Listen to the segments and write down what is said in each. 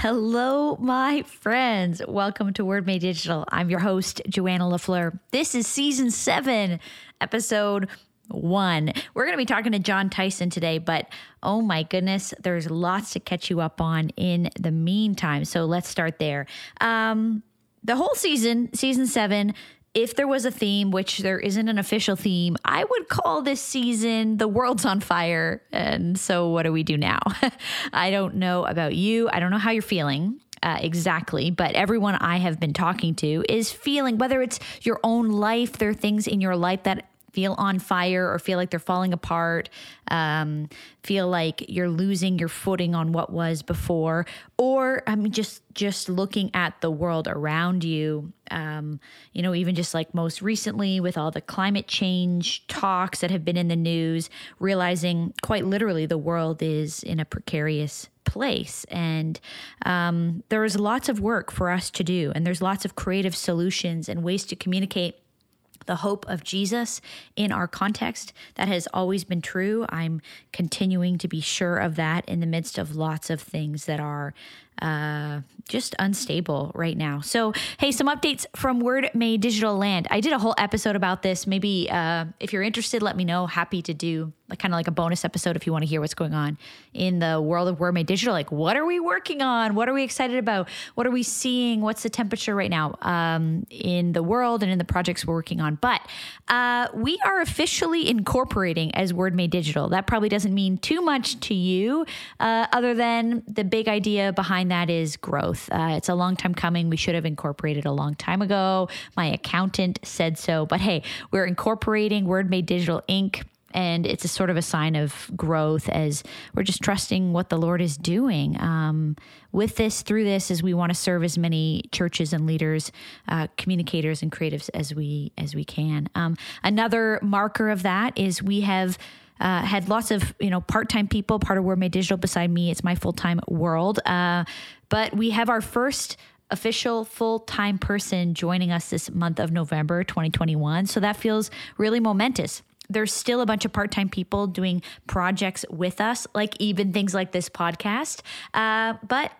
Hello, my friends. Welcome to Word Made Digital. I'm your host, Joanna LaFleur. This is season seven, episode one. We're going to be talking to Jon Tyson today, but oh my goodness, there's lots to catch you up on in the meantime. So let's start there. Um, the whole season, season seven, if there was a theme, which there isn't an official theme, I would call this season The World's on Fire. And so, what do we do now? I don't know about you. I don't know how you're feeling. Uh, exactly, but everyone I have been talking to is feeling whether it's your own life, there are things in your life that feel on fire or feel like they're falling apart, um, feel like you're losing your footing on what was before, or I mean, just just looking at the world around you. Um, you know, even just like most recently with all the climate change talks that have been in the news, realizing quite literally the world is in a precarious place. And um, there is lots of work for us to do, and there's lots of creative solutions and ways to communicate the hope of Jesus in our context. That has always been true. I'm continuing to be sure of that in the midst of lots of things that are uh, just unstable right now. So, hey, some updates from Word Made Digital Land. I did a whole episode about this. Maybe uh, if you're interested, let me know. Happy to do like kind of like a bonus episode if you want to hear what's going on in the world of Word Made Digital. Like, what are we working on? What are we excited about? What are we seeing? What's the temperature right now um, in the world and in the projects we're working on? But uh, we are officially incorporating as Word Made Digital. That probably doesn't mean too much to you, uh, other than the big idea behind that is growth. Uh, it's a long time coming. We should have incorporated a long time ago. My accountant said so. But hey, we're incorporating Word Made Digital Inc and it's a sort of a sign of growth as we're just trusting what the Lord is doing um, with this, through this, as we want to serve as many churches and leaders, uh, communicators and creatives as we as we can. Um, another marker of that is we have. Uh, had lots of you know part-time people part of Word Made Digital beside me. It's my full-time world. Uh, but we have our first official full-time person joining us this month of november 2021 so that feels really momentous. There's still a bunch of part time people doing projects with us, like even things like this podcast. Uh, but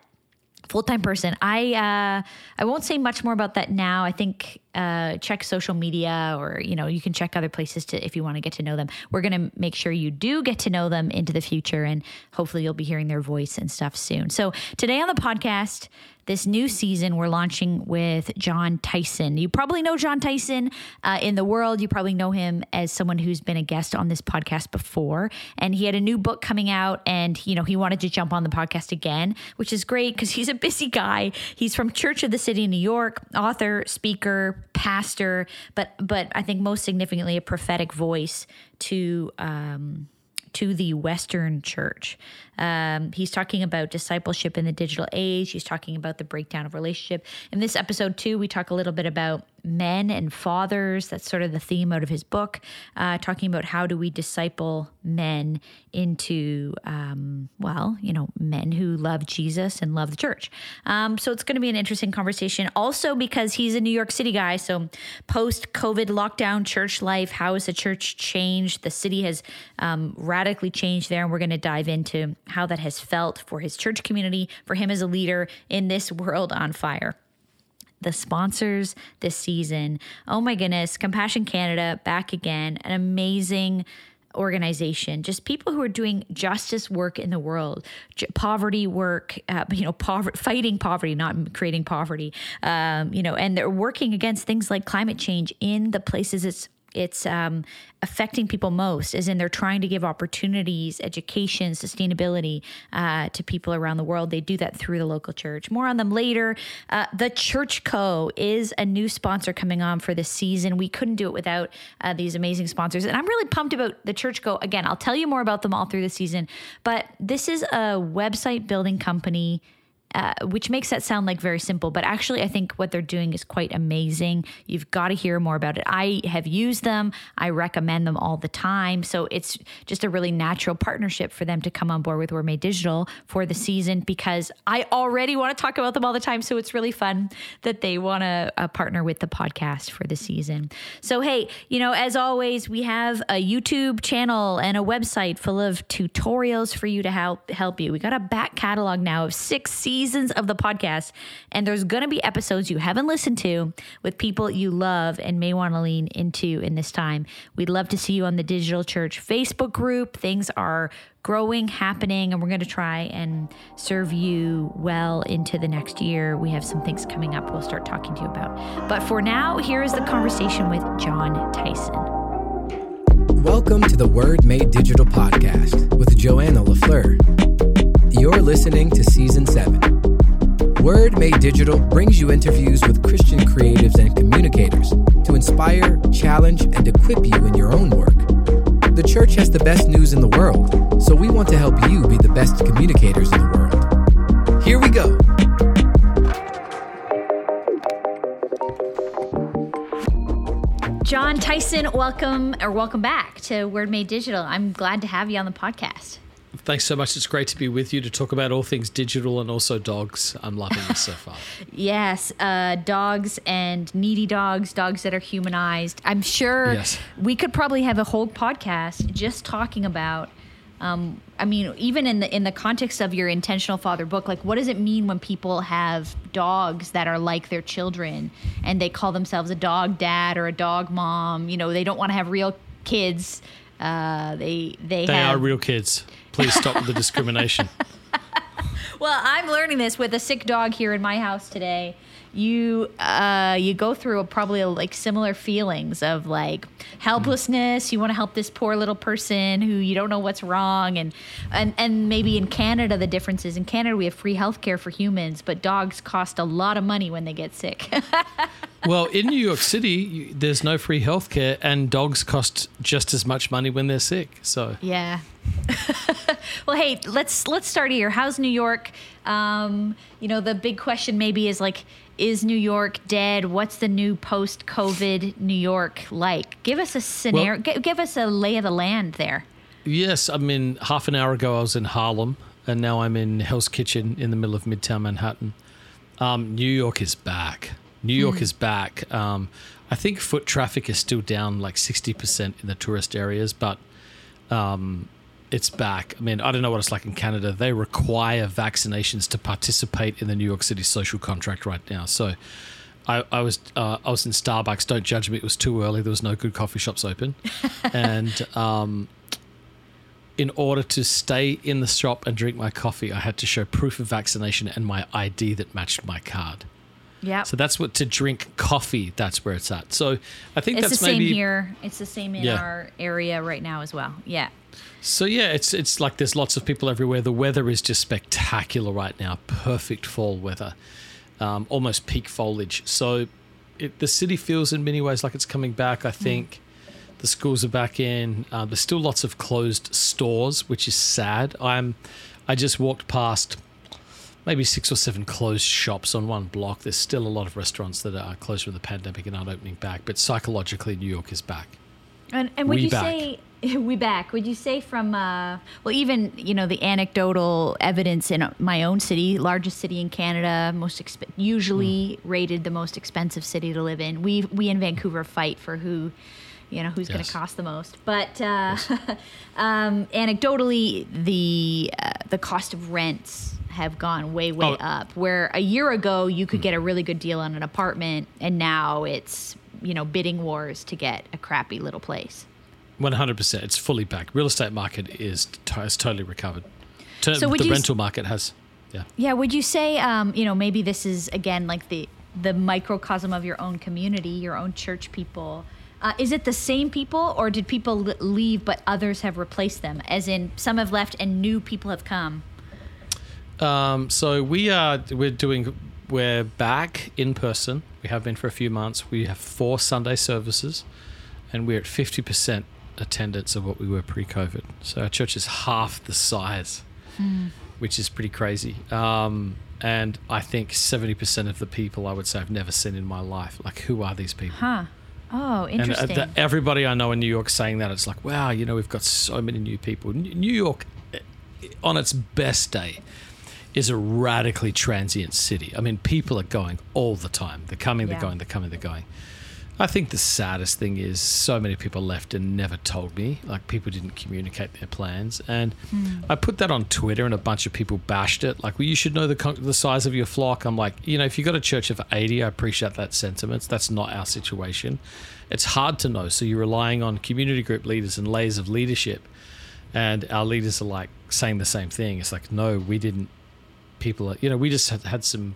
full time person, I uh, I won't say much more about that now. I think uh, check social media or you know you can check other places to if you want to get to know them. We're going to make sure you do get to know them into the future and hopefully you'll be hearing their voice and stuff soon. So today on the podcast this new season we're launching with jon tyson. You probably know jon tyson uh, in the world. You probably know him as someone who's been a guest on this podcast before. And he had a new book coming out and you know he wanted to jump on the podcast again which is great because he's a busy guy. He's from church of the city new york author speaker pastor, but but I think most significantly a prophetic voice to um, to the Western church. Um, he's talking about discipleship in the digital age. He's talking about the breakdown of relationship. In this episode, too, we talk a little bit about men and fathers. That's sort of the theme out of his book, uh, talking about how do we disciple men into, um, well, you know, men who love Jesus and love the church. Um, so it's going to be an interesting conversation. Also, because he's a New York City guy. So post COVID lockdown church life, how has the church changed? The city has um, radically changed there. And we're going to dive into how that has felt for his church community, for him as a leader in this world on fire the sponsors this season. Oh my goodness, Compassion Canada back again, an amazing organization just people who are doing justice work in the world J- poverty work uh, you know poverty fighting poverty not creating poverty um, you know and they're working against things like climate change in the places it's it's um, affecting people most, is in they're trying to give opportunities, education, sustainability uh, to people around the world. They do that through the local church. More on them later. Uh, the Church Co. is a new sponsor coming on for this season. We couldn't do it without uh, these amazing sponsors. And I'm really pumped about the Church Co. Again, I'll tell you more about them all through the season, but this is a website building company uh, which makes that sound like very simple, but actually, I think what they're doing is quite amazing. You've got to hear more about it. I have used them, I recommend them all the time. So it's just a really natural partnership for them to come on board with Made Digital for the season because I already want to talk about them all the time. So it's really fun that they want to uh, partner with the podcast for the season. So, hey, you know, as always, we have a YouTube channel and a website full of tutorials for you to help help you. We got a back catalog now of six seasons seasons of the podcast. And there's going to be episodes you haven't listened to with people you love and may want to lean into in this time. We'd love to see you on the Digital Church Facebook group. Things are growing, happening, and we're going to try and serve you well into the next year. We have some things coming up we'll start talking to you about. But for now, here is the conversation with Jon Tyson. Welcome to the Word Made Digital podcast with Joanna LaFleur. You're listening to Season 7. Word Made Digital brings you interviews with Christian creatives and communicators to inspire, challenge, and equip you in your own work. The church has the best news in the world, so we want to help you be the best communicators in the world. Here we go. Jon Tyson, welcome or welcome back to Word Made Digital. I'm glad to have you on the podcast. Thanks so much. It's great to be with you to talk about all things digital and also dogs. I'm loving this so far. yes, uh, dogs and needy dogs, dogs that are humanized. I'm sure yes. we could probably have a whole podcast just talking about um, I mean, even in the in the context of your intentional father book, like what does it mean when people have dogs that are like their children and they call themselves a dog dad or a dog mom? You know, they don't want to have real kids. Uh, they they they have... are real kids. Please stop the discrimination. well, I'm learning this with a sick dog here in my house today you uh, you go through a, probably a, like similar feelings of like helplessness. You want to help this poor little person who you don't know what's wrong, and and and maybe in Canada the difference is in Canada we have free health care for humans, but dogs cost a lot of money when they get sick. well, in New York City, there's no free health care, and dogs cost just as much money when they're sick. So yeah. well, hey, let's let's start here. How's New York? Um, you know, the big question maybe is like, is New York dead? What's the new post COVID New York like? Give us a scenario, well, give us a lay of the land there. Yes, I mean, half an hour ago I was in Harlem, and now I'm in Hell's Kitchen in the middle of Midtown Manhattan. Um, New York is back. New York mm. is back. Um, I think foot traffic is still down like 60% in the tourist areas, but um, it's back. I mean, I don't know what it's like in Canada. They require vaccinations to participate in the New York City social contract right now. So, I, I was uh, I was in Starbucks. Don't judge me. It was too early. There was no good coffee shops open, and um, in order to stay in the shop and drink my coffee, I had to show proof of vaccination and my ID that matched my card. Yeah. So that's what to drink coffee. That's where it's at. So I think it's that's the same maybe, here. It's the same in yeah. our area right now as well. Yeah. So yeah, it's it's like there's lots of people everywhere. The weather is just spectacular right now. Perfect fall weather, um, almost peak foliage. So it, the city feels in many ways like it's coming back. I think mm. the schools are back in. Uh, there's still lots of closed stores, which is sad. I'm I just walked past maybe six or seven closed shops on one block. There's still a lot of restaurants that are closed from the pandemic and aren't opening back. But psychologically, New York is back. And, and would we you back. say we back? Would you say from uh, well, even you know the anecdotal evidence in my own city, largest city in Canada, most exp- usually mm. rated the most expensive city to live in. We we in Vancouver fight for who you know who's yes. going to cost the most. But uh, yes. um, anecdotally, the uh, the cost of rents have gone way way oh. up. Where a year ago you could mm. get a really good deal on an apartment, and now it's you know bidding wars to get a crappy little place. One hundred percent. It's fully back. Real estate market is has totally recovered. So the rental market has. Yeah. Yeah. Would you say, um, you know, maybe this is again like the the microcosm of your own community, your own church people. Uh, is it the same people, or did people leave but others have replaced them? As in, some have left and new people have come. Um, so we are we're doing we're back in person. We have been for a few months. We have four Sunday services, and we're at fifty percent attendance of what we were pre-COVID. So our church is half the size, mm. which is pretty crazy. Um, and I think seventy percent of the people I would say I've never seen in my life. Like, who are these people? Huh. Oh, interesting. And uh, the, everybody I know in New York saying that it's like, wow, you know, we've got so many new people. New York, eh, on its best day, is a radically transient city. I mean, people are going all the time. They're coming, they're going, they're coming, they're going. I think the saddest thing is so many people left and never told me. Like people didn't communicate their plans, and hmm. I put that on Twitter, and a bunch of people bashed it. Like, well, you should know the con- the size of your flock. I'm like, you know, if you've got a church of 80, I appreciate that sentiment. That's not our situation. It's hard to know, so you're relying on community group leaders and layers of leadership, and our leaders are like saying the same thing. It's like, no, we didn't. People, are, you know, we just had, had some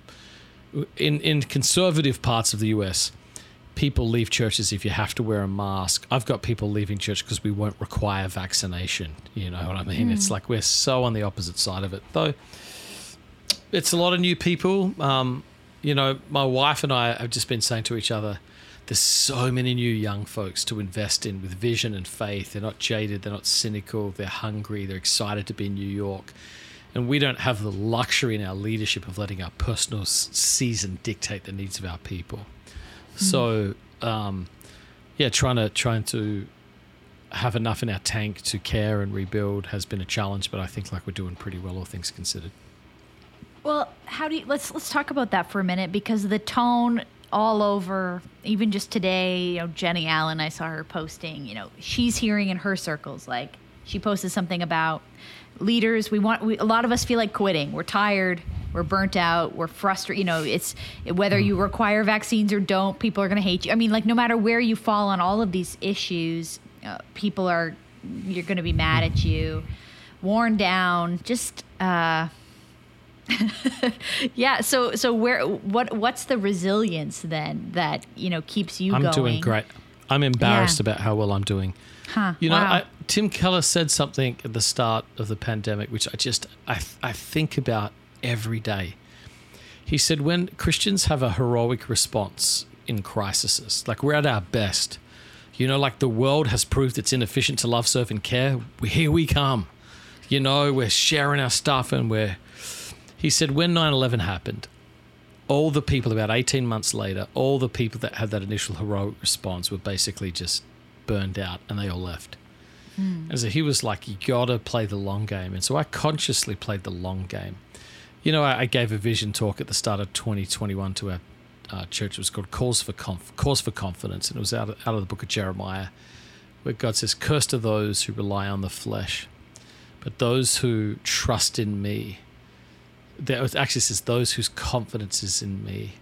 in in conservative parts of the US people leave churches if you have to wear a mask. I've got people leaving church because we won't require vaccination. You know what I mean? It's like we're so on the opposite side of it. Though it's a lot of new people. Um, you know, my wife and I have just been saying to each other, there's so many new young folks to invest in with vision and faith. They're not jaded, they're not cynical, they're hungry, they're excited to be in New York. And we don't have the luxury in our leadership of letting our personal season dictate the needs of our people. So, um, yeah, trying to trying to have enough in our tank to care and rebuild has been a challenge, but I think like we're doing pretty well, all things considered. Well, how do you let's let's talk about that for a minute because the tone all over, even just today, you know, Jennie Allen, I saw her posting, you know, she's hearing in her circles like she posted something about leaders. We want we, a lot of us feel like quitting. We're tired. We're burnt out. We're frustrated. You know, it's whether you require vaccines or don't. People are going to hate you. I mean, like no matter where you fall on all of these issues, uh, people are you're going to be mad at you, worn down. Just. uh yeah so so where what what's the resilience then that you know keeps you going? I'm going doing great. I'm embarrassed Yeah. about how well I'm doing. huh You know, wow. I, Tim Keller said something at the start of the pandemic, which I just I, I think about every day. He said, when Christians have a heroic response in crises, like we're at our best, you know, like the world has proved it's inefficient to love, serve, and care. Here we come. You know, we're sharing our stuff, and we're. He said, when 9 11 happened, all the people about 18 months later, all the people that had that initial heroic response were basically just burned out and they all left. And so he was like, you got to play the long game. And so I consciously played the long game. You know, I, I gave a vision talk at the start of 2021 to our uh, church. It was called Calls for Conf- Cause for Confidence. And it was out of, out of the book of Jeremiah, where God says, Cursed are those who rely on the flesh, but those who trust in me. There actually says, Those whose confidence is in me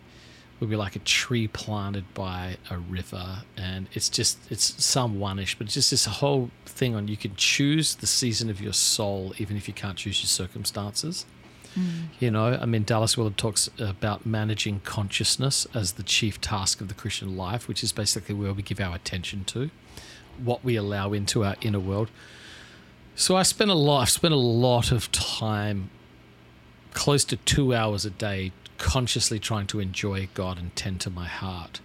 will be like a tree planted by a river and it's just it's some one-ish but it's just this whole thing on you can choose the season of your soul even if you can't choose your circumstances. Mm. You know i mean dallas willard talks about managing consciousness as the chief task of the christian life which is basically where we give our attention to what we allow into our inner world. So i spent a lot i've spent a lot of time close to two hours a day consciously trying to enjoy God and tend to my heart.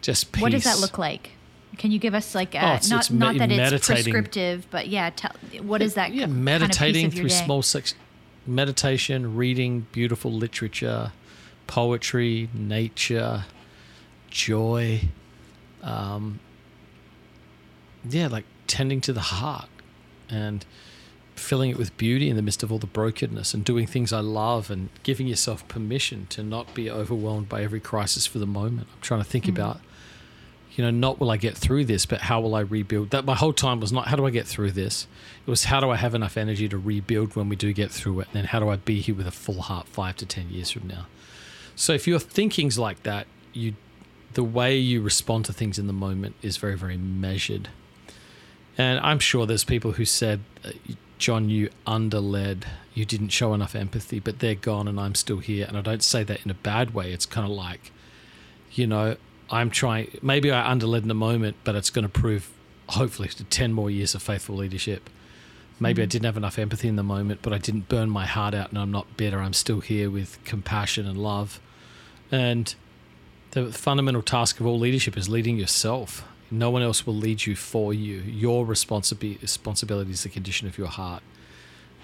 Just peace. what does that look like can you give us like a, Oh, it's- not it's not me- that it's prescriptive but yeah tell what is that Yeah, kind piece meditating of through day? small sec- meditation, reading beautiful literature, poetry, nature, joy. Um, yeah, like tending to the heart and filling it with beauty in the midst of all the brokenness and doing things I love and giving yourself permission to not be overwhelmed by every crisis for the moment. I'm trying to think about, you know, not will I get through this, but how will I rebuild? That my whole time was not how do I get through this? It was how do I have enough energy to rebuild when we do get through it? And then how do I be here with a full heart five to 10 years from now? So if your thinking's like that, you the way you respond to things in the moment is very, very measured. And I'm sure there's people who said, uh, Jon, you underled, you didn't show enough empathy, but they're gone and I'm still here. And I don't say that in a bad way. It's kind of like, you know, I'm trying, maybe I underled in the moment, but it's going to prove, hopefully, to 10 more years of faithful leadership. Maybe I mm. didn't have enough empathy in the moment, but I didn't burn my heart out and I'm not bitter. I'm still here with compassion and love. And the fundamental task of all leadership is leading yourself. No one else will lead you for you. Your responsibility responsibility is the condition of your heart.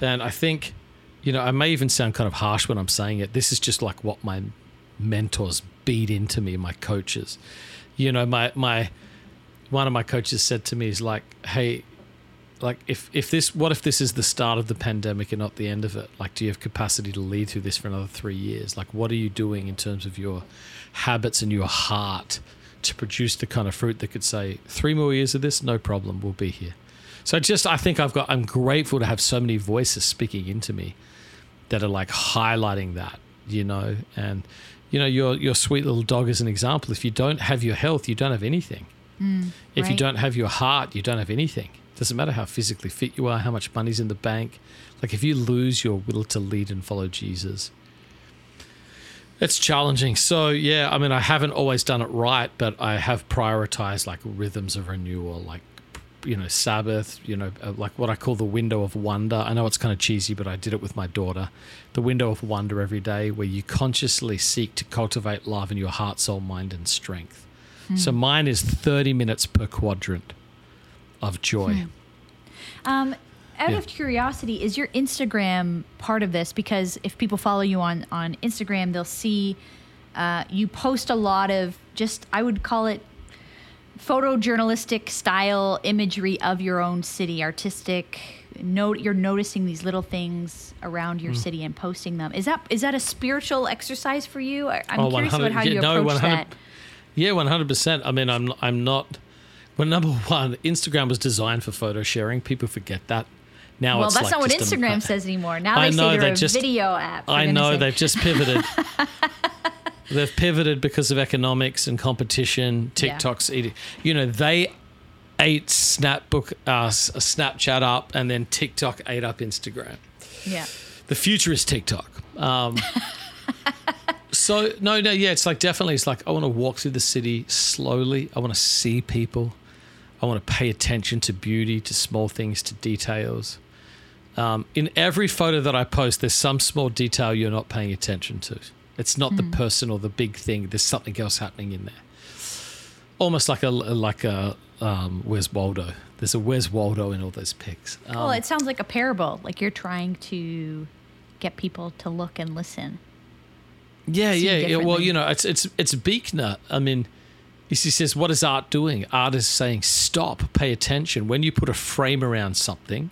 And I think, you know, I may even sound kind of harsh when I'm saying it. This is just like what my mentors beat into me, my coaches. You know, my my one of my coaches said to me is like, "Hey, like if if this what if this is the start of the pandemic and not the end of it like do you have capacity to lead through this for another three years like what are you doing in terms of your habits and your heart to produce the kind of fruit that could say three more years of this, no problem, we'll be here. So just I think I've got I'm grateful to have so many voices speaking into me that are like highlighting that, you know, and you know your your sweet little dog is an example. If you don't have your health, you don't have anything. Mm, if you don't have your heart, you don't have anything. Doesn't matter how physically fit you are, how much money's in the bank. Like if you lose your will to lead and follow Jesus, it's challenging. So yeah, I mean, I haven't always done it right, but I have prioritized like rhythms of renewal, like you know Sabbath, you know, uh, like what I call the window of wonder. I know it's kind of cheesy, but I did it with my daughter. The window of wonder every day, where you consciously seek to cultivate love in your heart, soul, mind, and strength. So mine is thirty minutes per quadrant of joy. Um, out Yeah. of curiosity, is your Instagram part of this? Because if people follow you on on Instagram, they'll see uh, you post a lot of just I would call it photojournalistic style imagery of your own city, artistic. Note you're noticing these little things around your city and posting them. Is that is that a spiritual exercise for you? I'm Oh, curious about how yeah, you approach 100 that. Yeah, one hundred percent. I mean, I'm I'm not. Well, number one, Instagram was designed for photo sharing. People forget that. Now Well, it's that's like not what just a- Instagram says anymore. Now I they know, say they they're a just- video app. I know sake. they've just pivoted. they've pivoted because of economics and competition. Yeah. TikTok's eating. You know, they ate Snapbook, uh, Snapchat up, and then TikTok ate up Instagram. Yeah. The future is TikTok. Um, so no, no, yeah, it's like definitely, it's like I want to walk through the city slowly. I want to see people. I want to pay attention to beauty, to small things, to details. Um, in every photo that I post, there's some small detail you're not paying attention to. It's not the person or the big thing. There's something else happening in there. Almost like a like a um, Where's Waldo? There's a Where's Waldo in all those pics. Um, Well, it sounds like a parable. Like you're trying to get people to look and listen. Yeah, yeah, yeah. Well, you know, it's it's it's Buechner. I mean, he says, "What is art doing? Art is saying stop, pay attention. When you put a frame around something,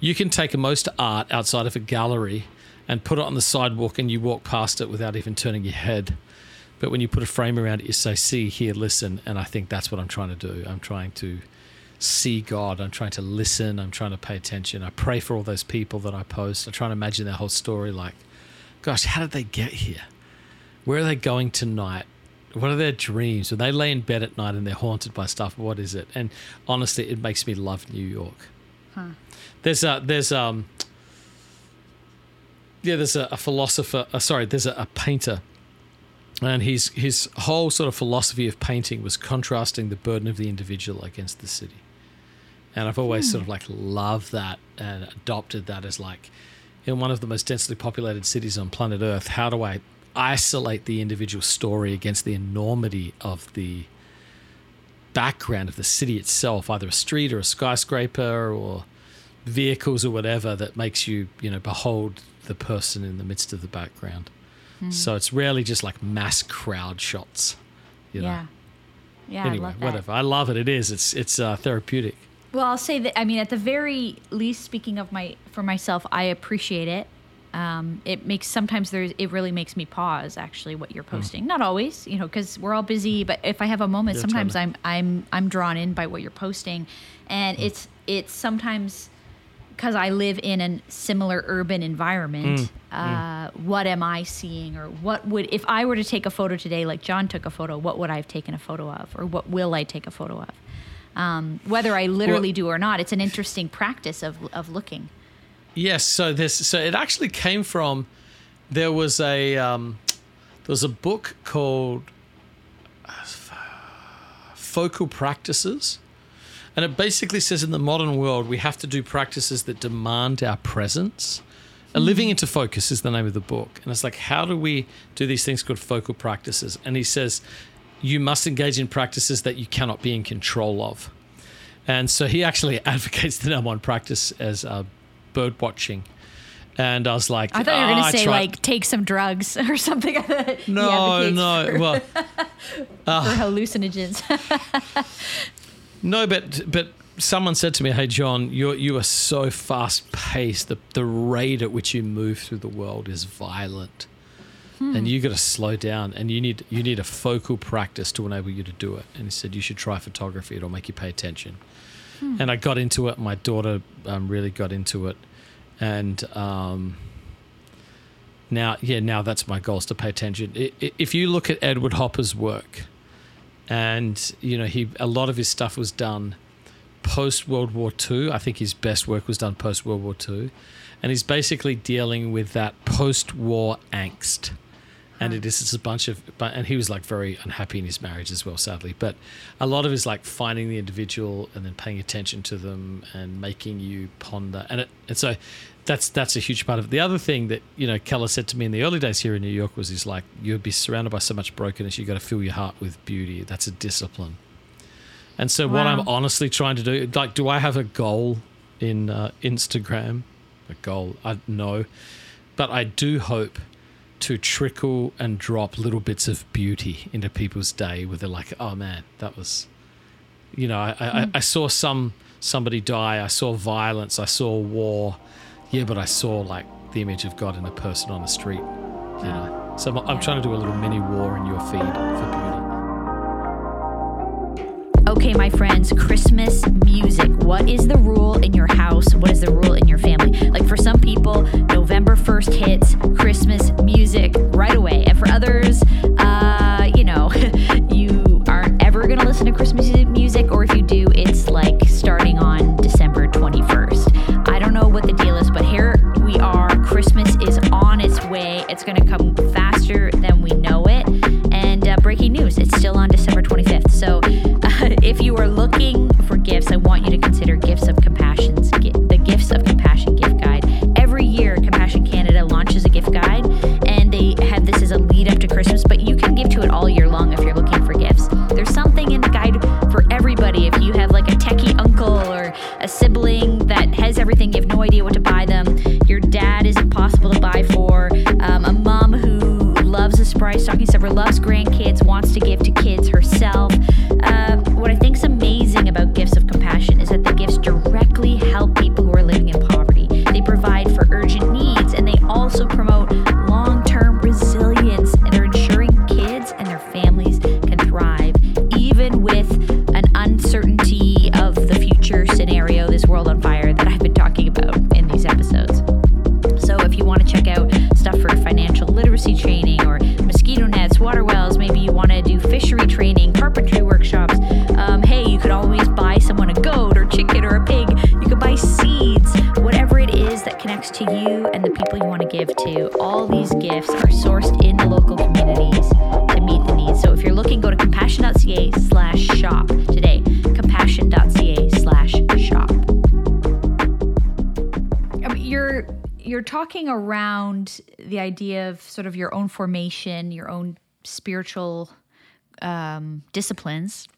you can take most art outside of a gallery and put it on the sidewalk, and you walk past it without even turning your head. But when you put a frame around it, you say, "See, hear, listen." And I think that's what I'm trying to do. I'm trying to see God. I'm trying to listen. I'm trying to pay attention. I pray for all those people that I post. I try to imagine their whole story. Like, gosh, how did they get here? Where are they going tonight? What are their dreams? When they lay in bed at night and they're haunted by stuff, what is it? And honestly, it makes me love New York. Hmm. There's a there's um yeah there's a, a philosopher. Uh, sorry, there's a, a painter, and his his whole sort of philosophy of painting was contrasting the burden of the individual against the city. And I've always sort of like loved that and adopted that as like in one of the most densely populated cities on planet Earth, how do I isolate the individual story against the enormity of the background of the city itself, either a street or a skyscraper or vehicles or whatever that makes you, you know, behold the person in the midst of the background. So it's rarely just like mass crowd shots. You know? Yeah. Yeah. I Anyway, that. whatever. I love it. It is. It's it's uh, therapeutic. Well, I'll say that. I mean, at the very least, speaking of my for myself, I appreciate it. Um, it makes sometimes there's it really makes me pause. Actually, what you're posting, not always, you know, because we're all busy. But if I have a moment, Yeah, sometimes totally. I'm I'm I'm drawn in by what you're posting, and it's it's sometimes because I live in a similar urban environment. Uh, What am I seeing, or what would if I were to take a photo today, like Jon took a photo? What would I have taken a photo of, or what will I take a photo of? um, whether I literally do or not. It's an interesting practice of of looking. Yes, so this so it actually came from there was a um, there was a book called uh, Focal Practices, and it basically says in the modern world we have to do practices that demand our presence. And living into focus is the name of the book, and it's like how do we do these things called focal practices? And he says you must engage in practices that you cannot be in control of. And so he actually advocates the number one practice as uh, bird watching. And I was like, I thought you were going "Ah, to say tried-" like take some drugs or something. No, no, for, well, for hallucinogens. No, but but someone said to me, "Hey, Jon, you you are so fast paced. The the rate at which you move through the world is violent." and you got to slow down, and you need you need a focal practice to enable you to do it. And he said you should try photography; it'll make you pay attention. And I got into it. My daughter um, really got into it, and um, now, yeah, now that's my goal is to pay attention. If you look at Edward Hopper's work, and you know he a lot of his stuff was done post World War II. I think his best work was done post World War II, and he's basically dealing with that post war angst. And it is just a bunch of, and he was like very unhappy in his marriage as well, sadly. But a lot of it is like finding the individual and then paying attention to them and making you ponder. And it, and so that's that's a huge part of it. The other thing that you know Keller said to me in the early days here in New York was, he's like, you'd be surrounded by so much brokenness, you've got to fill your heart with beauty. That's a discipline. And so, what I'm honestly trying to do, like, do I have a goal in uh, Instagram? A goal? I no, but I do hope to trickle and drop little bits of beauty into people's day, where they're like, "Oh man, that was," you know, I I, I saw some somebody die, I saw violence, I saw war, yeah, but I saw like the image of God in a person on the street, you know. So I'm, I'm trying to do a little mini war in your feed for beauty. Okay, my friends, Christmas music. What is the rule in your house? What is the rule in your family? Like for some people, November 1st hits Christmas music right away. And for others, talking around the idea of sort of your own formation, your own spiritual um, disciplines,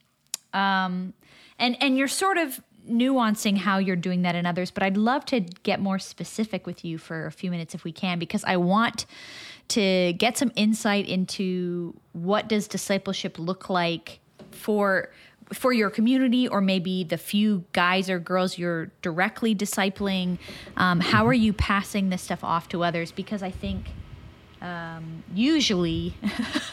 um, and and you're sort of nuancing how you're doing that in others. But I'd love to get more specific with you for a few minutes if we can, because I want to get some insight into what does discipleship look like for for your community or maybe the few guys or girls you're directly discipling um, how are you passing this stuff off to others? Because i think um, usually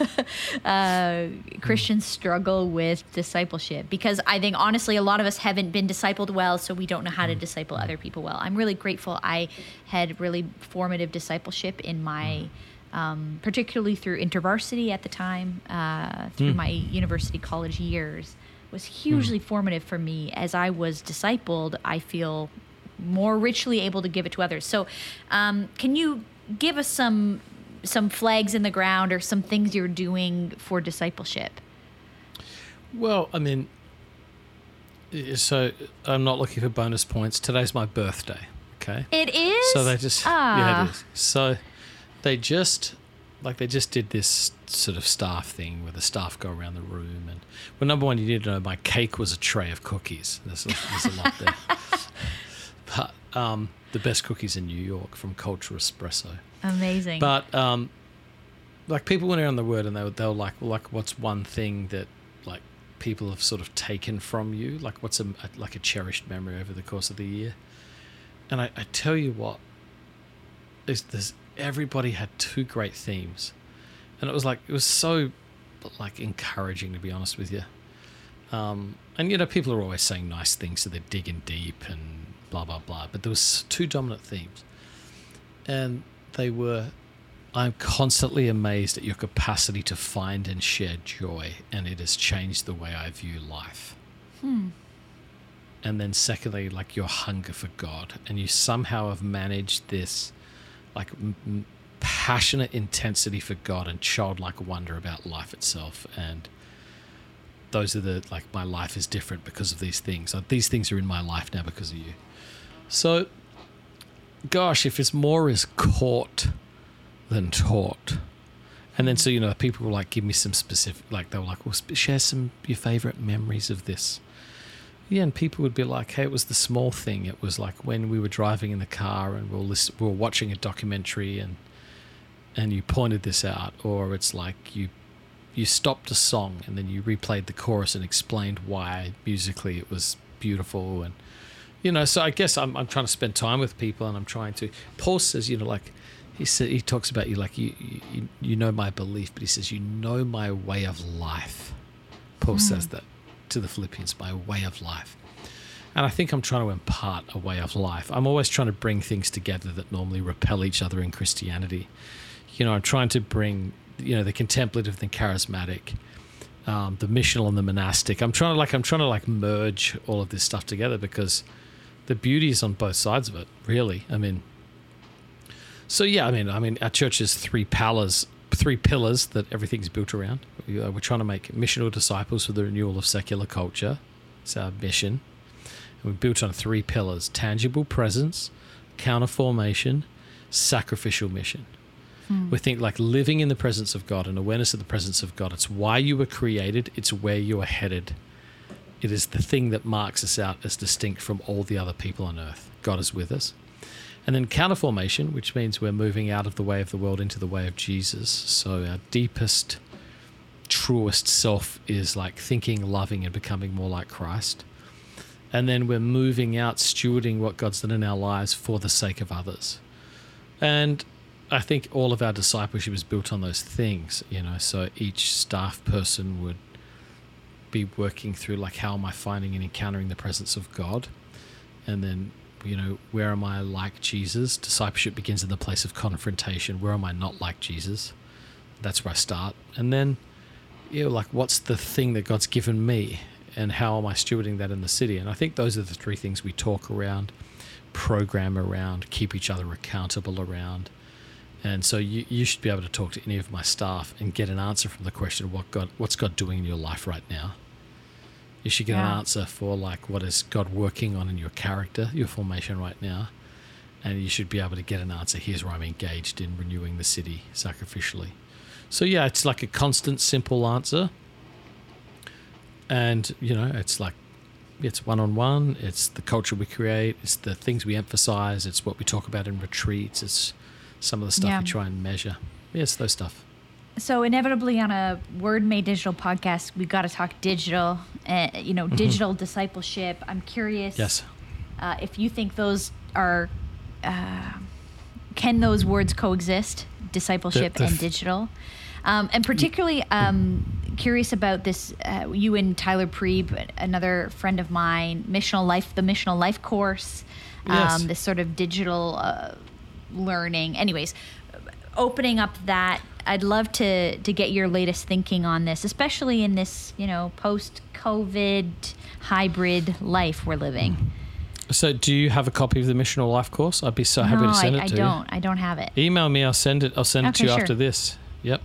uh, christians struggle with discipleship because i think honestly a lot of us haven't been discipled well so we don't know how to disciple other people well. I'm really grateful i had really formative discipleship in my um, particularly through intervarsity at the time uh, through my university college years was hugely formative for me as I was discipled. I feel more richly able to give it to others. So, um, can you give us some some flags in the ground or some things you're doing for discipleship? Well, I mean, so I'm not looking for bonus points. Today's my birthday. Okay. It is. So they just ah, yeah, it is. So they just like they just did this sort of staff thing where the staff go around the room and well, number one, you need to know my cake was a tray of cookies. There's a, there's a lot there, but um, the best cookies in New York from Culture Espresso. amazing. But um, like people went around the word and they were, they were like, well, like what's one thing that like people have sort of taken from you? Like what's a, a like a cherished memory over the course of the year? And I, I tell you what, is there's everybody had two great themes. and it was like it was so like encouraging to be honest with you. Um, and you know, people are always saying nice things, so they're digging deep and blah blah blah. But there was two dominant themes, and they were. I'm constantly amazed at your capacity to find and share joy, and it has changed the way I view life. Hmm. And then, secondly, like your hunger for God, and you somehow have managed this, like m- passionate intensity for God and childlike wonder about life itself. And those are the like my life is different because of these things. These things are in my life now because of you. So, gosh, if it's more is caught than taught. And then, so you know, people will like give me some specific, like they were like, "Well, share some your favorite memories of this." Yeah, and people would be like, "Hey, it was the small thing. It was like when we were driving in the car and we were, listen, we were watching a documentary and and you pointed this out," or it's like you you stopped a song and then you replayed the chorus and explained why musically it was beautiful and you know. So I guess I'm I'm trying to spend time with people and I'm trying to. Paul says, you know, like he said he talks about you like you, you you know my belief but he says you know my way of life paul hmm. says that to the philippians my way of life. And i think i'm trying to impart a way of life. I'm always trying to bring things together that normally repel each other in christianity. You know i'm trying to bring you know the contemplative and the charismatic um, the missional and the monastic. I'm trying to like i'm trying to like merge all of this stuff together because the beauty is on both sides of it really. I mean so yeah, I mean, I mean, our church has three pillars, three pillars that everything's built around. Uh, we're trying to make missional disciples for the renewal of secular culture. It's our mission. And we're built on three pillars: tangible presence, counter formation, sacrificial mission. We think like living in the presence of God and awareness of the presence of God. It's why you were created. It's where you are headed. It is the thing that marks us out as distinct from all the other people on earth. God is with us. And then counterformation, which means we're moving out of the way of the world into the way of Jesus. So our deepest, truest self is like thinking, loving, and becoming more like Christ. And then we're moving out, stewarding what God's done in our lives for the sake of others. And I think all of our discipleship is built on those things, you know. So each staff person would be working through like how am I finding and encountering the presence of God, and then you know where am I like Jesus? Discipleship begins in the place of confrontation. Where am I not like Jesus? That's where I start, and then you know like what's the thing that God's given me, and how am I stewarding that in the city? And I think those are the three things we talk around, program around, keep each other accountable around. And so you, you should be able to talk to any of my staff and get an answer from the question what God what's God doing in your life right now. You should get an answer for like what is God working on in your character, your formation right now. And you should be able to get an answer. Here's where I'm engaged in renewing the city sacrificially. So yeah, it's like a constant, simple answer. And you know, it's like it's one on one. It's the culture we create. It's the things we emphasize. It's what we talk about in retreats. It's some of the stuff Yeah. we try and measure. Yes, those stuff. So inevitably on a Word Made Digital podcast, we've got to talk digital, uh, you know, digital discipleship. I'm curious Mm-hmm. Yes. uh, if you think those are, uh, can those words coexist, discipleship The- the and digital? Um, and particularly um, curious about this, uh, you and Tyler Preeb, another friend of mine, missional life, the missional life course, um, Yes. this sort of digital uh, learning. Anyways, opening up that i'd love to to get your latest thinking on this especially in this you know post covid hybrid life we're living So, do you have a copy of the Mission Missional Life course? I'd be so happy no to send I, it to you. I don't i don't have it. Email me. I'll send it. I'll send it to you sure. after this. Yep.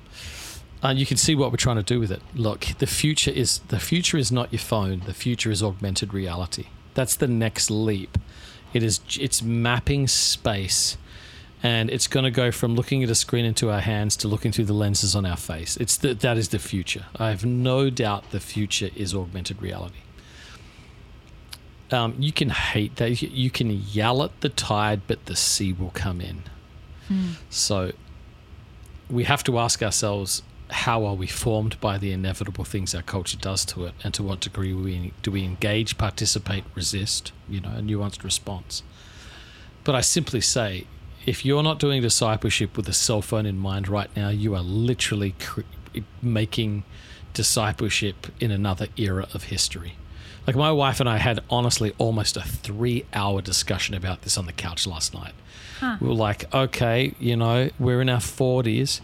And you can see what we're trying to do with it. Look, the future is the future is not your phone. The future is augmented reality. That's the next leap. It is. It's mapping space, and it's going to go from looking at a screen into our hands to looking through the lenses on our face. It's the, that is the future. I have no doubt the future is augmented reality. Um, you can hate that. You- can yell at the tide, but the sea will come in. So we have to ask ourselves how are we formed by the inevitable things our culture does to it, and to what degree we do we engage, participate, resist? You know, a nuanced response. But I simply say, if you're not doing discipleship with a cell phone in mind right now, you are literally cr- making discipleship in another era of history. Like my wife and I had honestly almost a three hour discussion about this on the couch last night. We were like, okay, you know, we're in our 40s.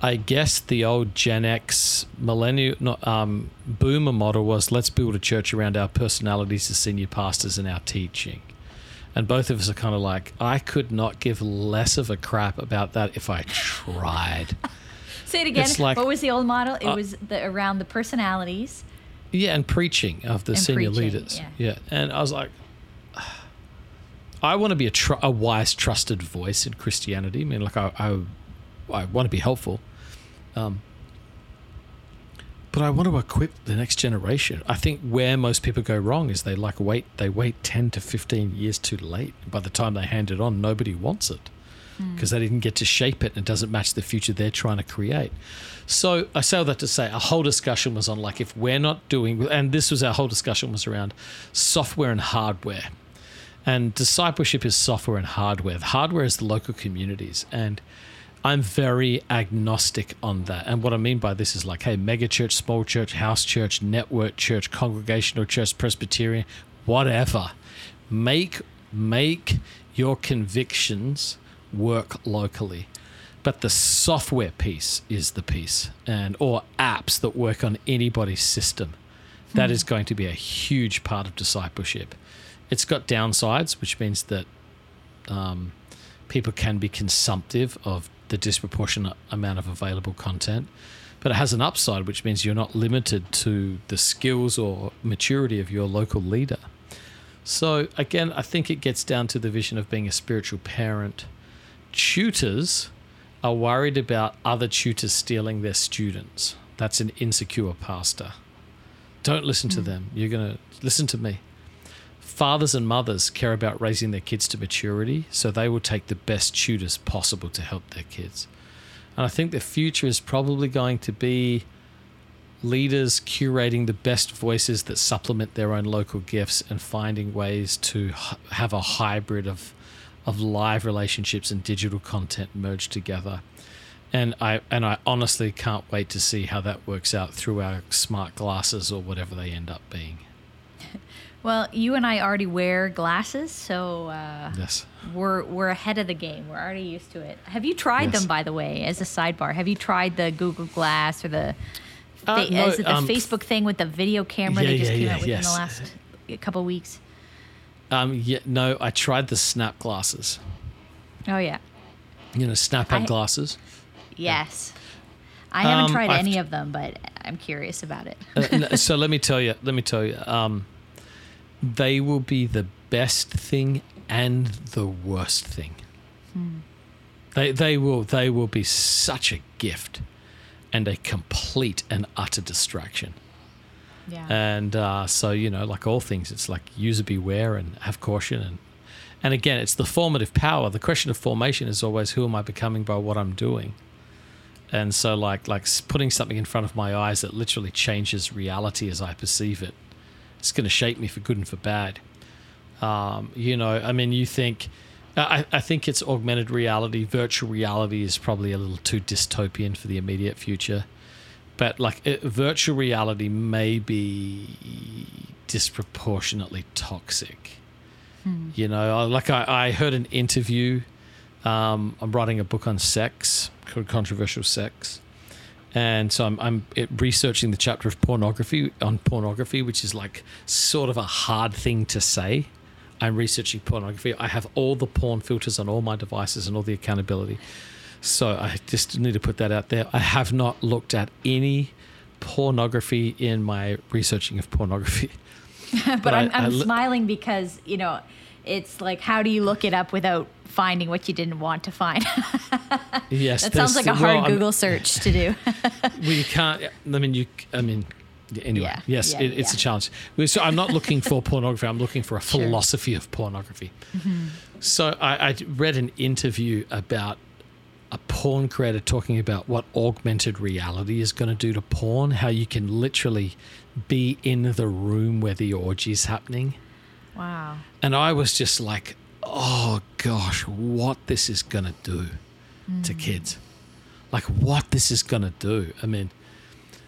I guess the old Gen X millennial not, um, boomer model was let's build a church around our personalities as senior pastors and our teaching. And both of us are kind of like, I could not give less of a crap about that if I tried. Say it again. Like- what was the old model? It uh, was the, around the personalities. Yeah, and preaching of the And senior leaders. yeah. and I was like, I want to be a, tr- a wise, trusted voice in Christianity. I mean, like I, I, I want to be helpful, um, but I want to equip the next generation. I think where most people go wrong is they like wait, they wait ten to fifteen years too late. By the time they hand it on, nobody wants it because they didn't get to shape it and it doesn't match the future they're trying to create. So I say all that to say our whole discussion was on like if we're not doing and this was our whole discussion was around software and hardware. And discipleship is software and hardware. The hardware is the local communities. And I'm very agnostic on that. And what I mean by this is like, hey, mega church, small church, house church, network church, congregational church, Presbyterian, whatever. Make make your convictions work locally. But the software piece is the piece and or apps that work on anybody's system. That is going to be a huge part of discipleship. It's got downsides, which means that um, people can be consumptive of the disproportionate amount of available content. But it has an upside, which means you're not limited to the skills or maturity of your local leader. So, again, I think it gets down to the vision of being a spiritual parent. Tutors are worried about other tutors stealing their students. That's an insecure pastor. Don't listen to hmm. them. You're going to listen to me fathers and mothers care about raising their kids to maturity, so they will take the best tutors possible to help their kids. And I think the future is probably going to be leaders curating the best voices that supplement their own local gifts and finding ways to have a hybrid of of live relationships and digital content merged together. And I and I honestly can't wait to see how that works out through our smart glasses or whatever they end up being. Well, you and I already wear glasses, so uh, Yes. we're we're ahead of the game. We're already used to it. Have you tried Yes. them, by the way? As a sidebar, have you tried the Google Glass or the Uh, fa- no, the um, Facebook thing with the video camera Yeah, they just yeah, came yeah, out with in yes. the last couple weeks? Um, yeah, no, I tried the snap glasses. Oh yeah, You know, snap I- glasses. yes. I haven't Um, tried I've any of them, but I'm curious about it. Uh, no, so let me tell you. Let me tell you. Um, they will be the best thing and the worst thing. They they will they will be such a gift, and a complete and utter distraction. And uh, so, you know, like all things, it's like user beware and have caution. And, and again, it's the formative power. The question of formation is always who am I becoming by what I'm doing? And so, like, like putting something in front of my eyes that literally changes reality as I perceive it, it's going to shape me for good and for bad. Um, you know, I mean, you think, I, I think it's augmented reality. Virtual reality is probably a little too dystopian for the immediate future but like it, virtual reality may be disproportionately toxic. You know, like I, I heard an interview. Um, I'm writing a book on sex, called controversial sex, and so I'm, I'm researching the chapter of pornography on pornography, which is like sort of a hard thing to say. I'm researching pornography. I have all the porn filters on all my devices and all the accountability. So I just need to put that out there. I have not looked at any pornography in my researching of pornography. but, but I- I'm, I'm I li- smiling because you know it's like how do you look it up without finding what you didn't want to find? Yes, that sounds like a well, hard I'm- Google search to do. we can't. I mean, you. I mean, anyway. Yeah, yes, yeah, it, it's yeah. a challenge. So I'm not looking for pornography. I'm looking for a Sure. philosophy of pornography. Mm-hmm. So I, I read an interview about a porn creator talking about what augmented reality is going to do to porn. How you can literally be in the room where the orgy is happening. wow. And I was just like, oh gosh, what this is gonna do to hmm. kids. Like what this is gonna do. I mean,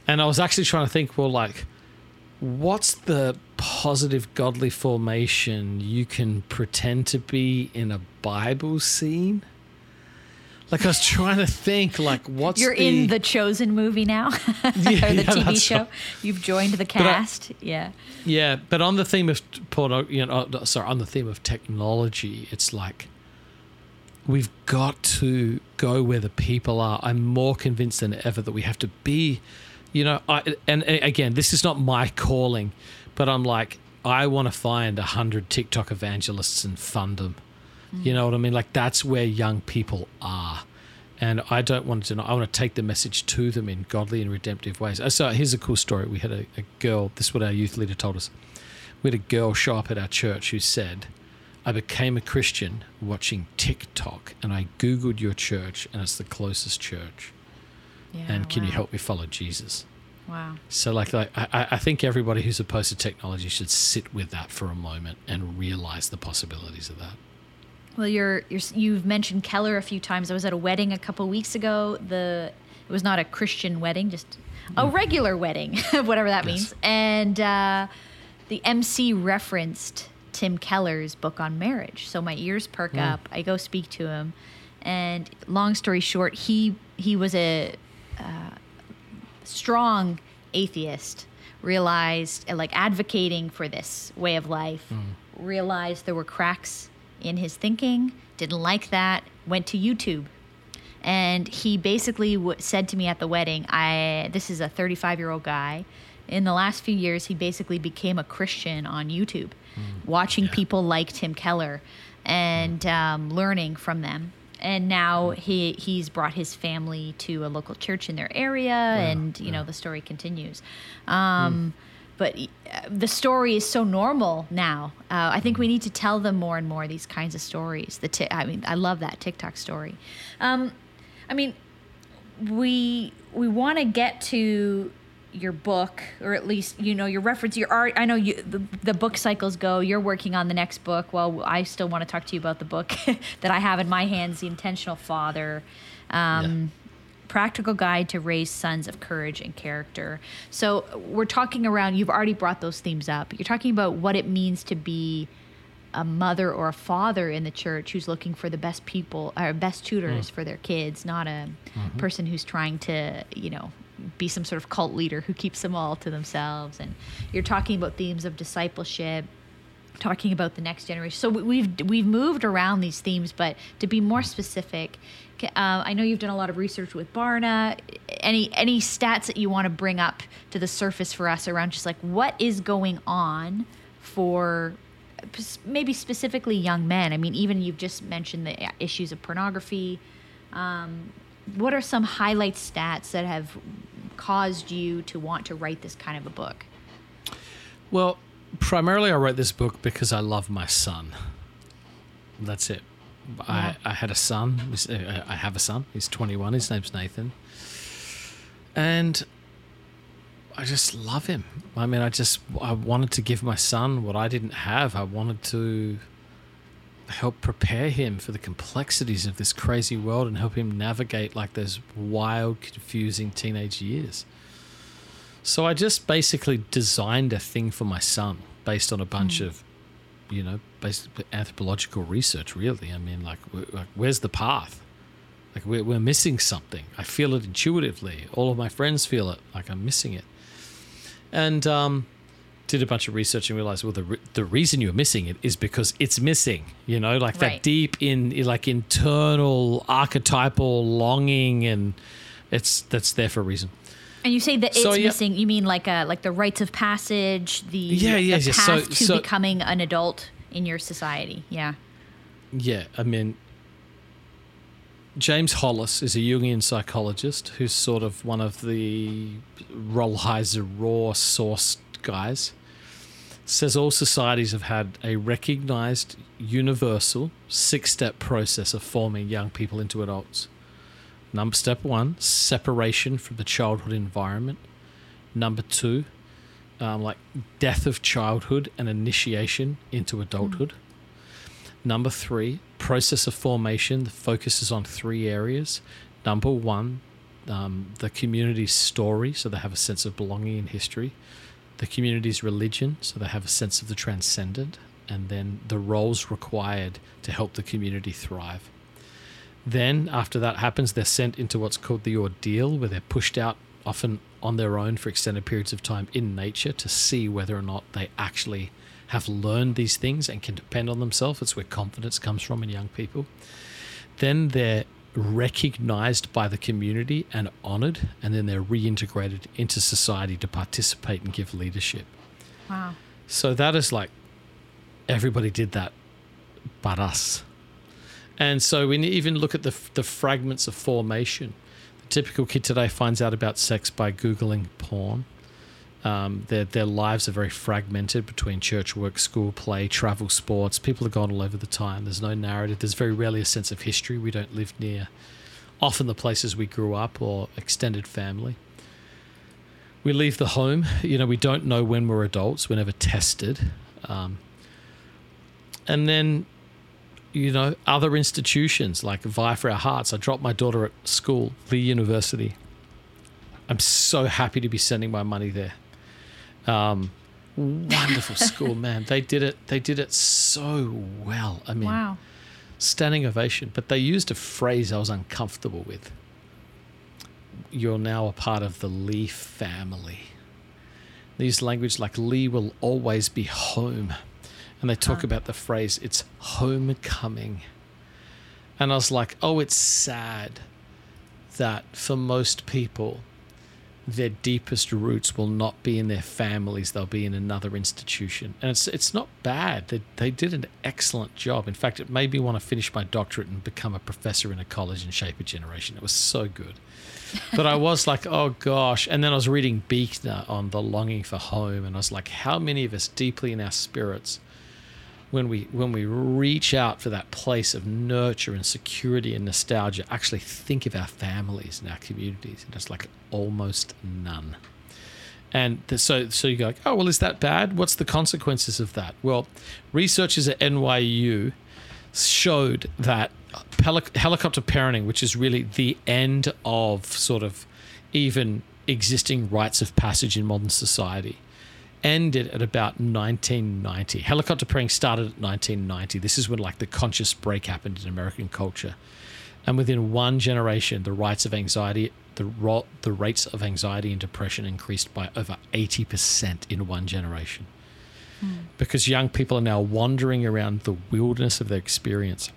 and I was actually trying to think, well, like, what's the positive godly formation you can pretend to be in a Bible scene? Like I was trying to think, like, what's You're the, in the Chosen movie now, Yeah, or the yeah, TV show. right. You've joined the I- cast. yeah. Yeah, but on the theme of porno, you know, uh, sorry, on the theme of technology, it's like we've got to go where the people are. I'm more convinced than ever that we have to be, you know, I, and, and again, this is not my calling, but I'm like, I want to find a hundred TikTok evangelists and fund them. You know what I mean? Like that's where young people are. And I don't want to. I want to take the message to them in godly and redemptive ways. Uh, So here's a cool story. We had a, a girl. This is what our youth leader told us. We had a girl show up at our church who said, "I became a Christian watching TikTok, and I googled your church, and it's the closest church. Yeah. and can you help me follow Jesus?" Wow. So, like, like I, I- I think everybody who's opposed to technology should sit with that for a moment and realize the possibilities of that. Well, you're, you're you've mentioned Keller a few times. I was at a wedding a couple weeks ago. The it was not a Christian wedding, just a regular wedding, whatever that Yes. means. And uh, the MC referenced Tim Keller's book on marriage. So my ears perk up. I go speak to him, and long story short, he he was a strong atheist realized uh, like advocating for this way of life realized there were cracks in his thinking didn't like that went to youtube. And he basically w- said to me at the wedding i this is a 35 year old guy. In the last few years he basically became a christian on youtube watching Yeah. people like tim keller and um, learning from them. And now he he's brought his family to a local church in their area and you know the story continues. Um, but uh, the story is so normal now. Uh, i think we need to tell them more and more these kinds of stories the ti- i mean i love that tiktok story. Um, i mean we we want to get to your book or at least you know your reference your art i know you the, the book cycles go you're working on the next book well i still want to talk to you about the book that i have in my hands the intentional father. Um, practical guide to raise sons of courage and character so we're talking around you've already brought those themes up you're talking about what it means to be a mother or a father in the church who's looking for the best people or best tutors hmm. for their kids, not a mm-hmm. person who's trying to, you know, be some sort of cult leader who keeps them all to themselves. And you're talking about themes of discipleship, talking about the next generation. So we- we've we've moved around these themes, but to be more specific, uh, I know you've done a lot of research with Barna. Any any stats that you want to bring up to the surface for us around just like what is going on for maybe specifically young men? I mean, even you've just mentioned the uh, issues of pornography. Um, what are some highlight stats that have caused you to want to write this kind of a book? Well, primarily I wrote this book because I love my son. That's it. Yeah. I, I had a son. Uh, I have a son. He's 21. His name's Nathan. And I just love him. I mean, I just I wanted to give my son what I didn't have. I wanted to help prepare him for the complexities of this crazy world and help him navigate like those wild, confusing teenage years. So I just basically designed a thing for my son based on a bunch of, you know, based anthropological research. Really, I mean, like, like where's the path? Like we're we're missing something. I feel it intuitively. All of my friends feel it. Like I'm missing it. And um, did a bunch of research and realized, well, the re- the reason you're missing it is because it's missing. You know, like Right. that deep in like internal archetypal longing, and it's that's there for a reason. And you say that it's So, yeah. missing. You mean like uh like the rites of passage, the Yeah, the yes, yes. path So- to so- becoming an adult in your society. Yeah. Yeah, I mean, James Hollis is a Jungian psychologist who's sort of one of the Rollheiser raw source guys. Says all societies have had a recognized universal six step process of forming young people into adults. Number step one, separation from the childhood environment. Number two, um, like death of childhood and initiation into adulthood. Number three, process of formation focuses on three areas. Number one, um, the community's story, so they have a sense of belonging and history. The community's religion, so they have a sense of the transcendent. And then the roles required to help the community thrive. Then, after that happens, they're sent into what's called the ordeal, where they're pushed out often on their own for extended periods of time in nature to see whether or not they actually have learned these things and can depend on themselves. It's where confidence comes from in young people. Then they're recognized by the community and honored, and then they're reintegrated into society to participate and give leadership. Wow. So that is like everybody did that but us. And so we even look at the, the fragments of formation. The typical kid today finds out about sex by Googling porn. Um, their, their lives are very fragmented between church, work, school, play, travel, sports. People are gone all over the time. There's no narrative. There's very rarely a sense of history. We don't live near often the places we grew up or extended family. We leave the home. You know, we don't know when we're adults. We're never tested. Um, and then, you know, other institutions like Vie for Our Hearts. I dropped my daughter at school, Lee University. I'm so happy to be sending my money there. Um, wonderful school, man. They did it. They did it so well. I mean, Wow. standing ovation. But they used a phrase I was uncomfortable with. You're now a part of the Lee family. These language like Lee will always be home. And they talk Huh. about the phrase, it's homecoming. And I was like, oh, it's sad that for most people, their deepest roots will not be in their families; they'll be in another institution, and it's it's not bad. They they did an excellent job. In fact, it made me want to finish my doctorate and become a professor in a college and shape a generation. It was so good, but I was like, oh gosh. And then I was reading Buechner on the longing for home, and I was like, how many of us deeply in our spirits when we when we reach out for that place of nurture and security and nostalgia actually think of our families and our communities and it's like almost none. And so so you go like, oh well is that bad? What's the consequences of that? Well researchers at NYU showed that heli- helicopter parenting which is really the end of sort of even existing rites of passage in modern society ended at about 1990. Helicopter parenting started at 1990. This is when like the conscious break happened in American culture. And within one generation, the rates of anxiety, the ro- the rates of anxiety and depression increased by over 80% in one generation. Hmm. Because young people are now wandering around the wilderness of their experience.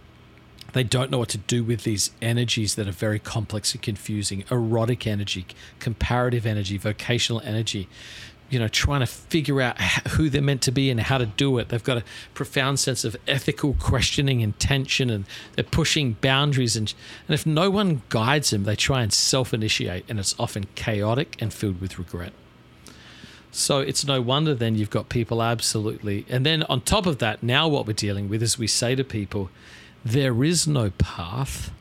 They don't know what to do with these energies that are very complex and confusing erotic energy, comparative energy, vocational energy. You know, trying to figure out who they're meant to be and how to do it. They've got a profound sense of ethical questioning and tension, and they're pushing boundaries. And, and if no one guides them, they try and self initiate, and it's often chaotic and filled with regret. So it's no wonder then you've got people absolutely. And then on top of that, now what we're dealing with is we say to people, there is no path.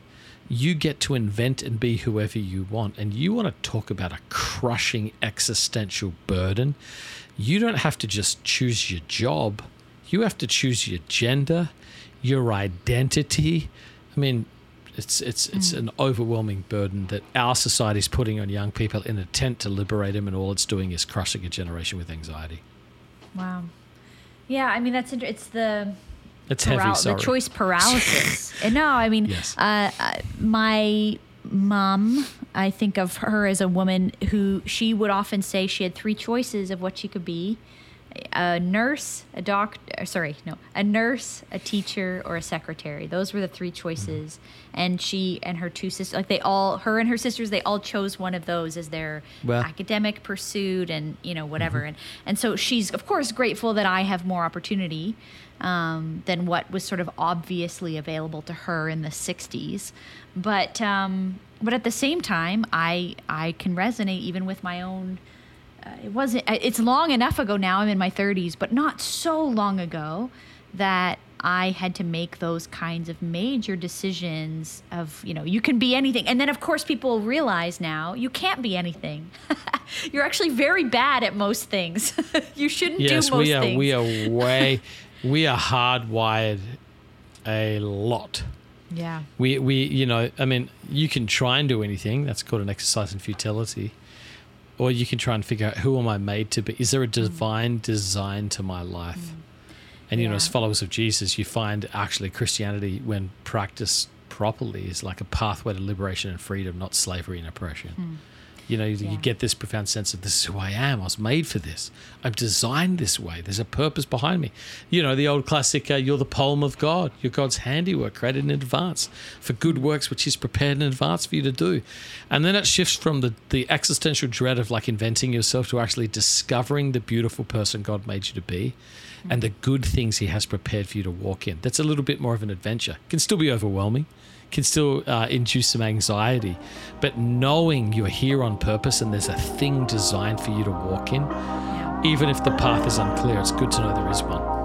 You get to invent and be whoever you want. And you want to talk about a crushing existential burden. You don't have to just choose your job, you have to choose your gender, your identity. I mean, it's it's it's mm. an overwhelming burden that our society is putting on young people in an attempt to liberate them, and all it's doing is crushing a generation with anxiety. Wow. Yeah, I mean that's inter- it's the It's heavy. Sorry. the choice paralysis. And no, I mean, Yes. uh, uh, my mom, I think of her as a woman who she would often say she had three choices of what she could be a nurse, a doctor, sorry, no, a nurse, a teacher, or a secretary. Those were the three choices. And she and her two sisters, like they all, her and her sisters, they all chose one of those as their Well- academic pursuit and, you know, whatever. And, and so she's, of course, grateful that I have more opportunity um, than what was sort of obviously available to her in the 60s. But, um, but at the same time, I, I can resonate even with my own uh, it wasn't uh, it's long enough ago now i'm in my 30s but not so long ago that i had to make those kinds of major decisions of you know you can be anything and then of course people realize now you can't be anything you're actually very bad at most things you shouldn't yes, do most we are. things We are way. We are hardwired a lot. Yeah. We, we, you know, I mean, you can try and do anything. That's called an exercise in futility. Or you can try and figure out who am I made to be? Is there a mm. divine design to my life? Mm. And, you know, as followers of Jesus, you find actually Christianity, when practiced properly, is like a pathway to liberation and freedom, not slavery and oppression. Mm. You know, you, Yeah. you get this profound sense of this is who I am. I was made for this. I'm designed this way. There's a purpose behind me. You know, the old classic, uh, you're the poem of God. You're God's handiwork created in advance for good works which He's prepared in advance for you to do. And then it shifts from the, the existential dread of like inventing yourself to actually discovering the beautiful person God made you to be and the good things He has prepared for you to walk in. That's a little bit more of an adventure. Can still be overwhelming can still uh, induce some anxiety. But knowing you're here on purpose and there's a thing designed for you to walk in, even if the path is unclear, it's good to know there is one.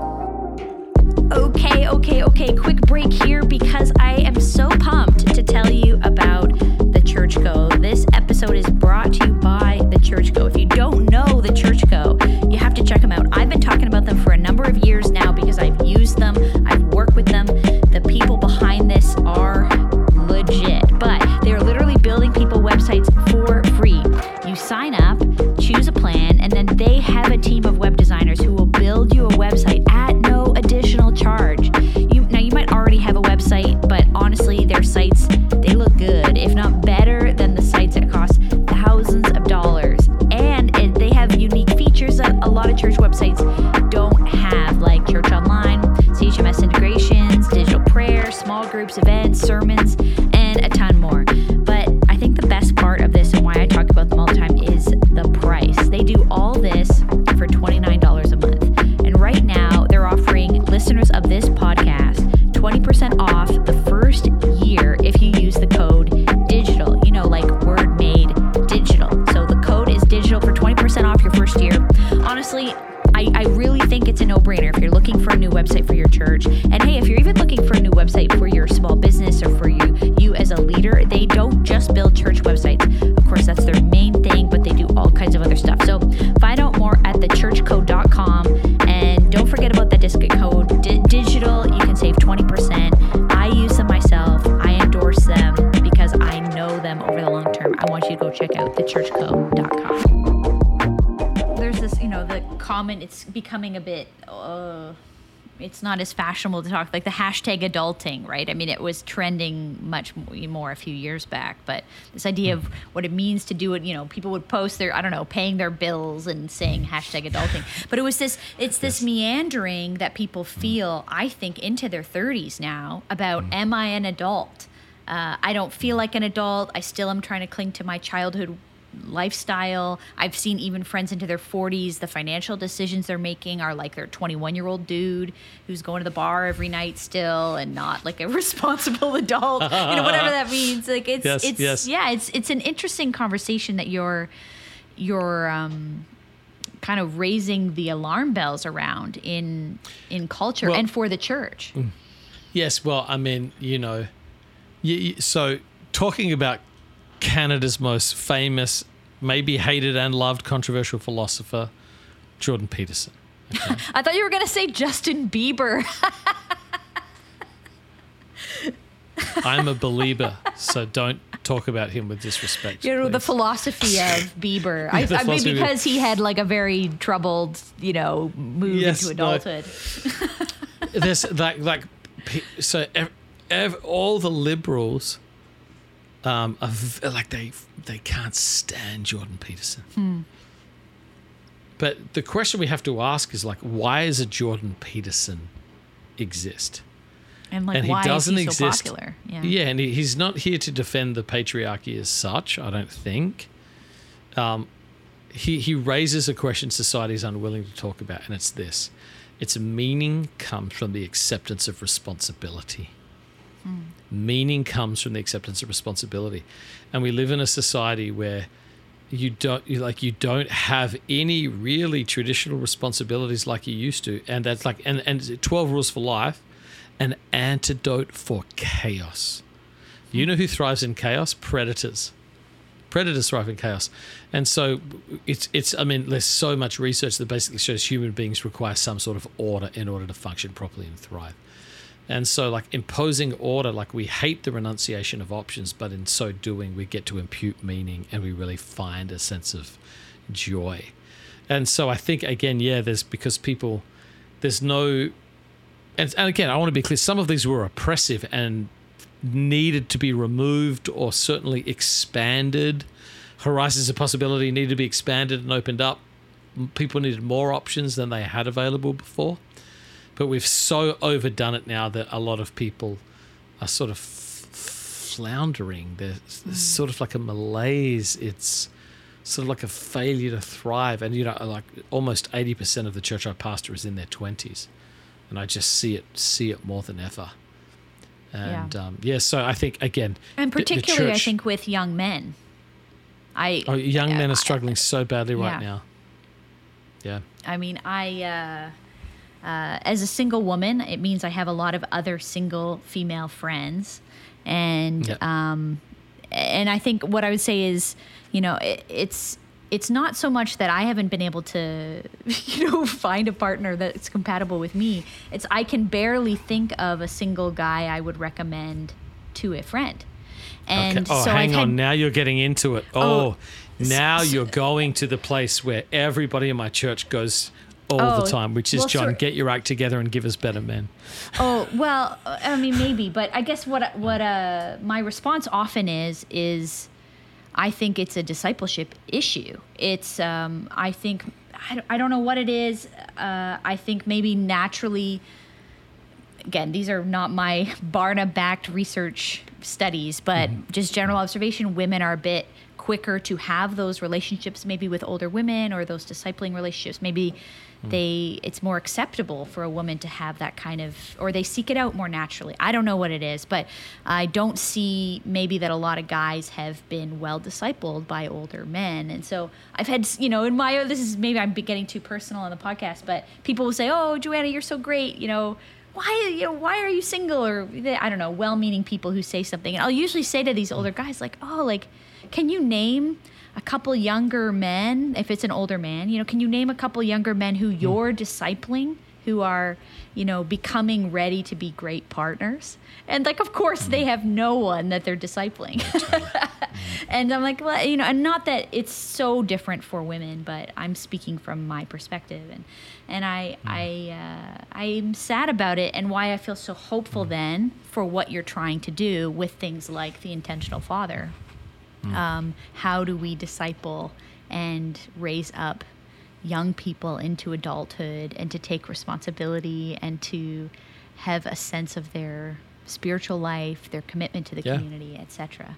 Okay, okay, okay. Quick break here because I am so pumped to tell you about the Church Co. This episode is brought to you by the Church Co. If you don't know the Church Co., you have to check them out. I've been talking about them for a number of years now have a team of web designers who will build you a website at no additional charge. You now you might already have a website, but honestly, their sites they look good, if not better than the sites that cost thousands of dollars. And it, they have unique features that a lot of church websites don't have, like Church Online, CHMS integrations, digital prayer, small groups, events, sermons, it's not as fashionable to talk like the hashtag adulting, right? I mean, it was trending much more a few years back, but this idea of what it means to do it, you know, people would post their, I don't know, paying their bills and saying hashtag adulting. But it was this, it's this meandering that people feel, I think, into their 30s now about, am I an adult? Uh, I don't feel like an adult. I still am trying to cling to my childhood lifestyle. I've seen even friends into their 40s, the financial decisions they're making are like their 21 year old dude who's going to the bar every night still and not like a responsible adult, you know, whatever that means. Like it's, Yes, it's, yes. yeah, it's, it's an interesting conversation that you're, you're, um, kind of raising the alarm bells around in, in culture Well- and for the church. Yes, well, I mean, you know, you, you- so talking about Canada's most famous, maybe hated and loved controversial philosopher, Jordan Peterson. I thought you were going to say Justin Bieber. I'm a believer, so don't talk about him with disrespect. you know the philosophy of Bieber. I, I mean, because he had like a very troubled, you know, move Yes, into no. adulthood. There's like like so ev- ev- all the liberals um like they they can't stand Jordan Peterson. But the question we have to ask is like why does a Jordan Peterson exist? And like, and why he doesn't is he so exist. popular? Yeah, and he, he's not here to defend the patriarchy as such. I don't think. Um, he he raises a question society is unwilling to talk about, and it's this: its meaning comes from the acceptance of responsibility. Meaning comes from the acceptance of responsibility, and we live in a society where you don't like you don't have any really traditional responsibilities like you used to, and that's like and and twelve rules for life an antidote for chaos. You know who thrives in chaos? Predators. Predators thrive in chaos. And so it's it's I mean, there's so much research that basically shows human beings require some sort of order in order to function properly and thrive. And so, like imposing order, like we hate the renunciation of options, but in so doing, we get to impute meaning and we really find a sense of joy. And so, I think again, yeah, there's because people, there's no, and, and again, I want to be clear. Some of these were oppressive and needed to be removed or certainly expanded. Horizons of possibility needed to be expanded and opened up. People needed more options than they had available before. But we've so overdone it now that a lot of people are sort of floundering. There's, there's sort of like a malaise. It's sort of like a failure to thrive. And, you know, like almost 80% of the church I pastor is in their 20s. And I just see it, see it more than ever. And Yeah. um, yeah, so I think, again, And particularly, I think, with young men. I Oh, young men are struggling so badly right Yeah. now. Yeah. I mean, I, uh, uh, as a single woman, it means I have a lot of other single female friends, and Yeah. um, and I think what I would say is, you know, it, it's it's not so much that I haven't been able to, you know, find a partner that's compatible with me. It's I can barely think of a single guy I would recommend to a friend. And okay. Oh, so hang I've on. had, Now you're getting into it. Oh, Oh, now s- you're going to the place where everybody in my church goes all Oh, the time, which is well, Jon, get your act together and give us better men. Oh well, I mean maybe, but I guess what what uh my response often is is I think it's a discipleship issue. It's um I think I don't, I don't know what it is. Uh, I think maybe naturally. Again, these are not my Barna backed research studies, but just general observation. Women are a bit quicker to have those relationships, maybe with older women or those discipling relationships. Maybe Mm. they it's more acceptable for a woman to have that kind of or they seek it out more naturally. I don't know what it is but i don't see maybe that a lot of guys have been well discipled by older men. And so i've had you know in my this is maybe i'm getting too personal on the podcast but people will say oh joanna you're so great you know why you know why are you single? Or i don't know well-meaning people who say something. And i'll usually say to these older guys like oh like can you name a couple younger men, if it's an older man, you know, can you name a couple younger men who hmm. you're discipling, who are, you know, becoming ready to be great partners? And like, of course, they hmm. have no one that they're discipling. and I'm like, well, you know, and not that it's so different for women, but I'm speaking from my perspective, and and I hmm. I uh, I'm sad about it, and why I feel so hopeful then for what you're trying to do with things like the intentional father um, how do we disciple and raise up young people into adulthood and to take responsibility and to have a sense of their spiritual life their commitment to the Yeah. community etc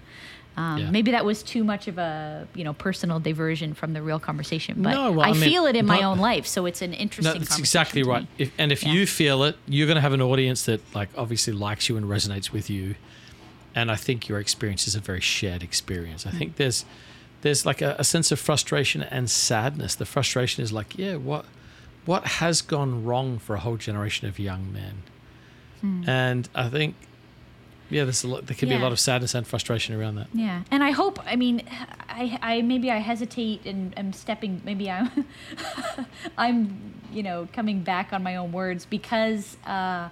um, Yeah. maybe that was too much of a you know personal diversion from the real conversation but No, well, i, I mean, feel it in my own life so it's an interesting No, that's exactly right. If, and if Yeah. you feel it, you're going to have an audience that, like, obviously likes you and resonates with you. And I think your experience is a very shared experience. I think there's, there's like a, a sense of frustration and sadness. The frustration is like, yeah, what, what has gone wrong for a whole generation of young men? Hmm. And I think, yeah, there's a lot, there can be a lot of sadness and frustration around that. Yeah, and I hope. I mean, I, I maybe I hesitate and I'm stepping. Maybe I'm, I'm, you know, coming back on my own words because uh,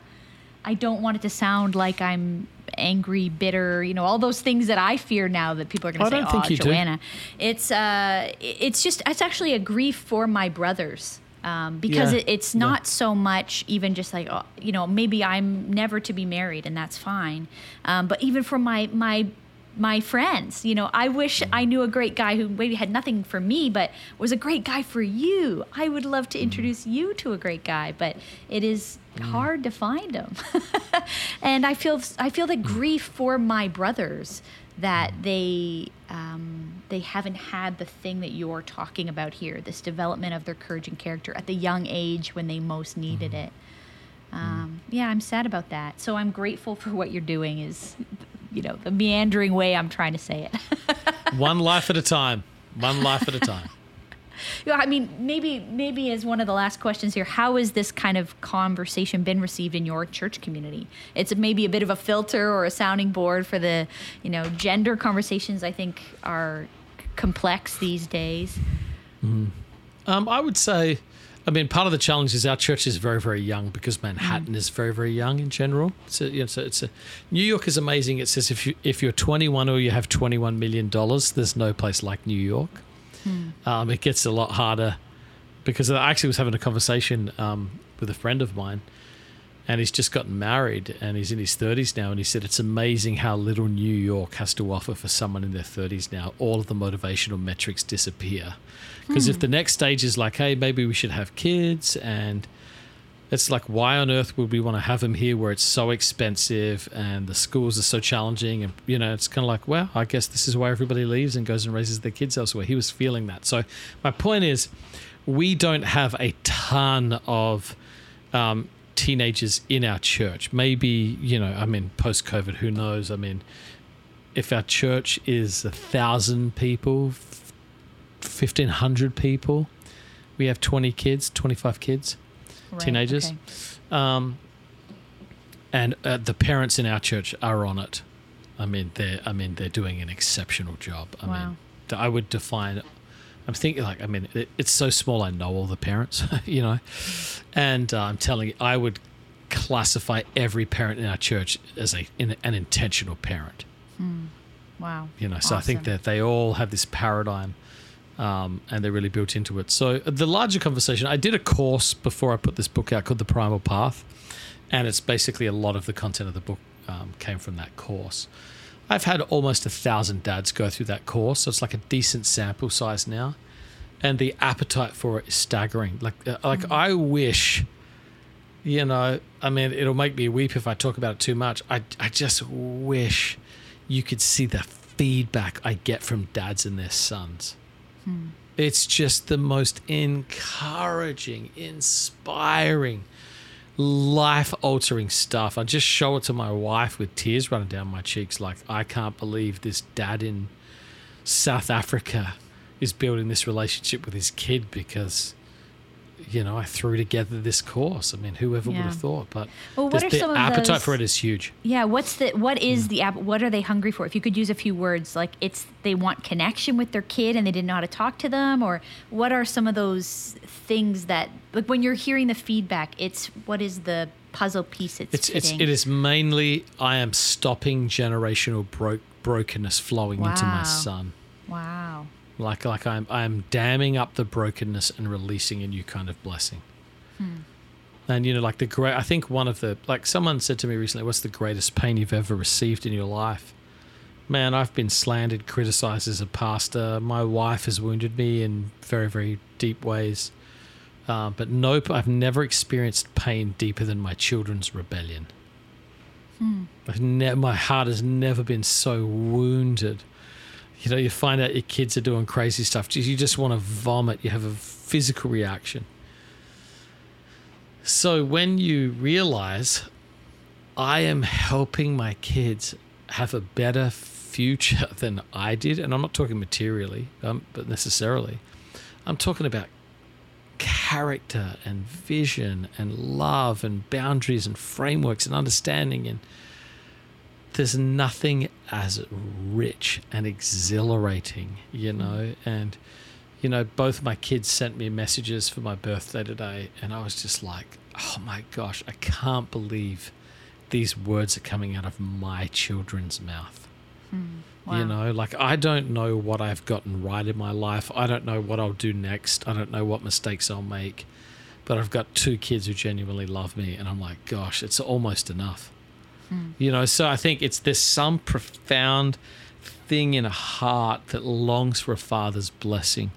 I don't want it to sound like I'm angry, bitter. You know, all those things that I fear now that people are going to say, "Oh, you do." Joanna." It's uh, it's just it's actually a grief for my brothers. Um, because Yeah, it, it's yeah. not so much even just like oh, you know maybe I'm never to be married and that's fine, um, but even for my my my friends. You know, I wish I knew a great guy who maybe had nothing for me, but was a great guy for you. I would love to mm-hmm. introduce you to a great guy, but it is mm-hmm. hard to find them. and I feel I feel the mm-hmm. grief for my brothers that they um, they haven't had the thing that you're talking about here, this development of their courage and character at the young age when they most needed it. Um, yeah, I'm sad about that. So I'm grateful for what you're doing. Is you know the meandering way I'm trying to say it. One life at a time. One life at a time. Yeah, I mean, maybe maybe as one of the last questions here, how has this kind of conversation been received in your church community? It's maybe a bit of a filter or a sounding board for the, you know, gender conversations. I think are complex these days. Um, I would say, I mean, part of the challenge is our church is very, very young because Manhattan Mm. is very, very young in general. So, you know, so it's a, New York is amazing. It says if you if you're 21 or you have 21 million dollars, there's no place like New York. Hmm. Um, it gets a lot harder because I actually was having a conversation um, with a friend of mine, and he's just gotten married and he's in his 30s now, and he said it's amazing how little New York has to offer for someone in their 30s now. All of the motivational metrics disappear. Because if the next stage is like, hey, maybe we should have kids and it's like why on earth would we want to have them here where it's so expensive and the schools are so challenging? And you know it's kind of like well i guess this is why everybody leaves and goes and raises their kids elsewhere. He was feeling that. So my point is we don't have a ton of um, teenagers in our church maybe you know i mean post covid who knows i mean if our church is a thousand people 1500 people we have 20 kids 25 kids Right, teenagers. okay. um, and uh, the parents in our church are on it. I mean, they're I mean they're doing an exceptional job. I Wow. mean, I would define. I'm thinking like I mean it, it's so small. I know all the parents, you know, and uh, I'm telling you, I would classify every parent in our church as a in, an intentional parent. Wow. You know, so I think that they all have this paradigm, um, and they're really built into it. So uh, the larger conversation, I did a course before I put this book out called The Primal Path, and it's basically a lot of the content of the book um, came from that course. I've had almost a thousand dads go through that course, so it's like a decent sample size now, and the appetite for it is staggering. Like, uh, like I wish you know, I mean, it'll make me weep if I talk about it too much. I, I just wish you could see the feedback I get from dads and their sons. It's just the most encouraging, inspiring, life altering stuff. I just show it to my wife with tears running down my cheeks, like, I can't believe this dad in South Africa is building this relationship with his kid because you know I threw together this course. I mean, whoever would have thought? But Well, what are the some of appetite those- for it is huge. Yeah, what's the what is is the app? What are they hungry for? If you could use a few words, like it's they want connection with their kid and they didn't know how to talk to them, or what are some of those things that like when you're hearing the feedback, it's what is the puzzle piece it's It's it's it is mainly I am stopping generational bro- brokenness flowing into my son. Wow. Like like I'm I'm damming up the brokenness and releasing a new kind of blessing. Hmm. And you know, like the great, I think one of the like someone said to me recently, "What's the greatest pain you've ever received in your life?" Man, I've been slandered, criticized as a pastor. My wife has wounded me in very, very deep ways. Uh, but nope, I've never experienced pain deeper than my children's rebellion. I've ne- my heart has never been so wounded. You know, you find out your kids are doing crazy stuff. You just want to vomit. You have a physical reaction. So when you realize I am helping my kids have a better future than I did, and I'm not talking materially, um, but necessarily, I'm talking about character and vision and love and boundaries and frameworks and understanding and there's nothing as rich and exhilarating, you know. And, you know, both my kids sent me messages for my birthday today, and I was just like, oh my gosh, I can't believe these words are coming out of my children's mouth. Hmm. Wow. You know, like I don't know what I've gotten right in my life. I don't know what I'll do next. I don't know what mistakes I'll make. But I've got two kids who genuinely love me, and I'm like, gosh, it's almost enough. Mm. You know, so I think it's there's some profound thing in a heart that longs for a father's blessing.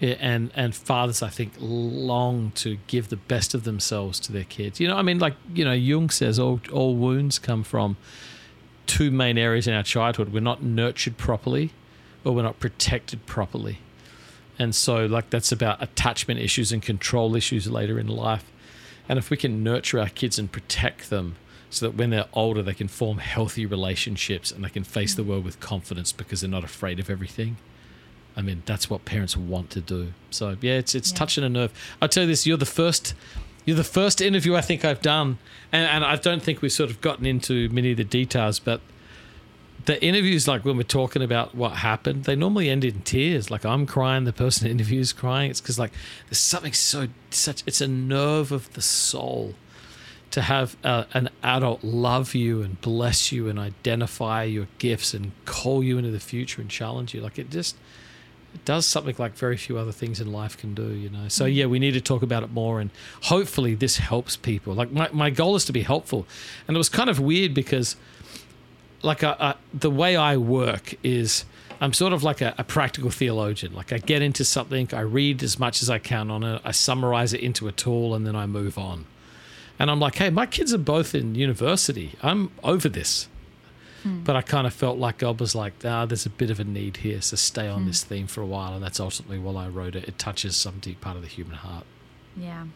And and fathers, I think, long to give the best of themselves to their kids. You know, I mean, like you know, Jung says all all wounds come from two main areas in our childhood. We're not nurtured properly, or we're not protected properly, and so like that's about attachment issues and control issues later in life. And if we can nurture our kids and protect them, so that when they're older, they can form healthy relationships and they can face the world with confidence because they're not afraid of everything. I mean, that's what parents want to do. So yeah, it's it's Yeah. touching a nerve. I'll tell you this: you're the first, you're the first interview I think I've done, and, and I don't think we've sort of gotten into many of the details, but the interviews, like when we're talking about what happened, they normally end in tears. Like I'm crying, the person interviews crying. It's because like there's something so such. It's a nerve of the soul to have uh, an adult love you and bless you and identify your gifts and call you into the future and challenge you. Like it just it does something like very few other things in life can do, you know. So yeah, we need to talk about it more and hopefully this helps people. Like my, my goal is to be helpful. And it was kind of weird because like a, a, the way I work is I'm sort of like a, a, practical theologian. Like I get into something, I read as much as I can on it, I summarize it into a tool, and then I move on. And I'm like, hey, my kids are both in university. I'm over this. Hmm. But I kind of felt like God was like, ah, there's a bit of a need here, so stay on hmm. this theme for a while. And that's ultimately why I wrote it. It touches some deep part of the human heart. Yeah.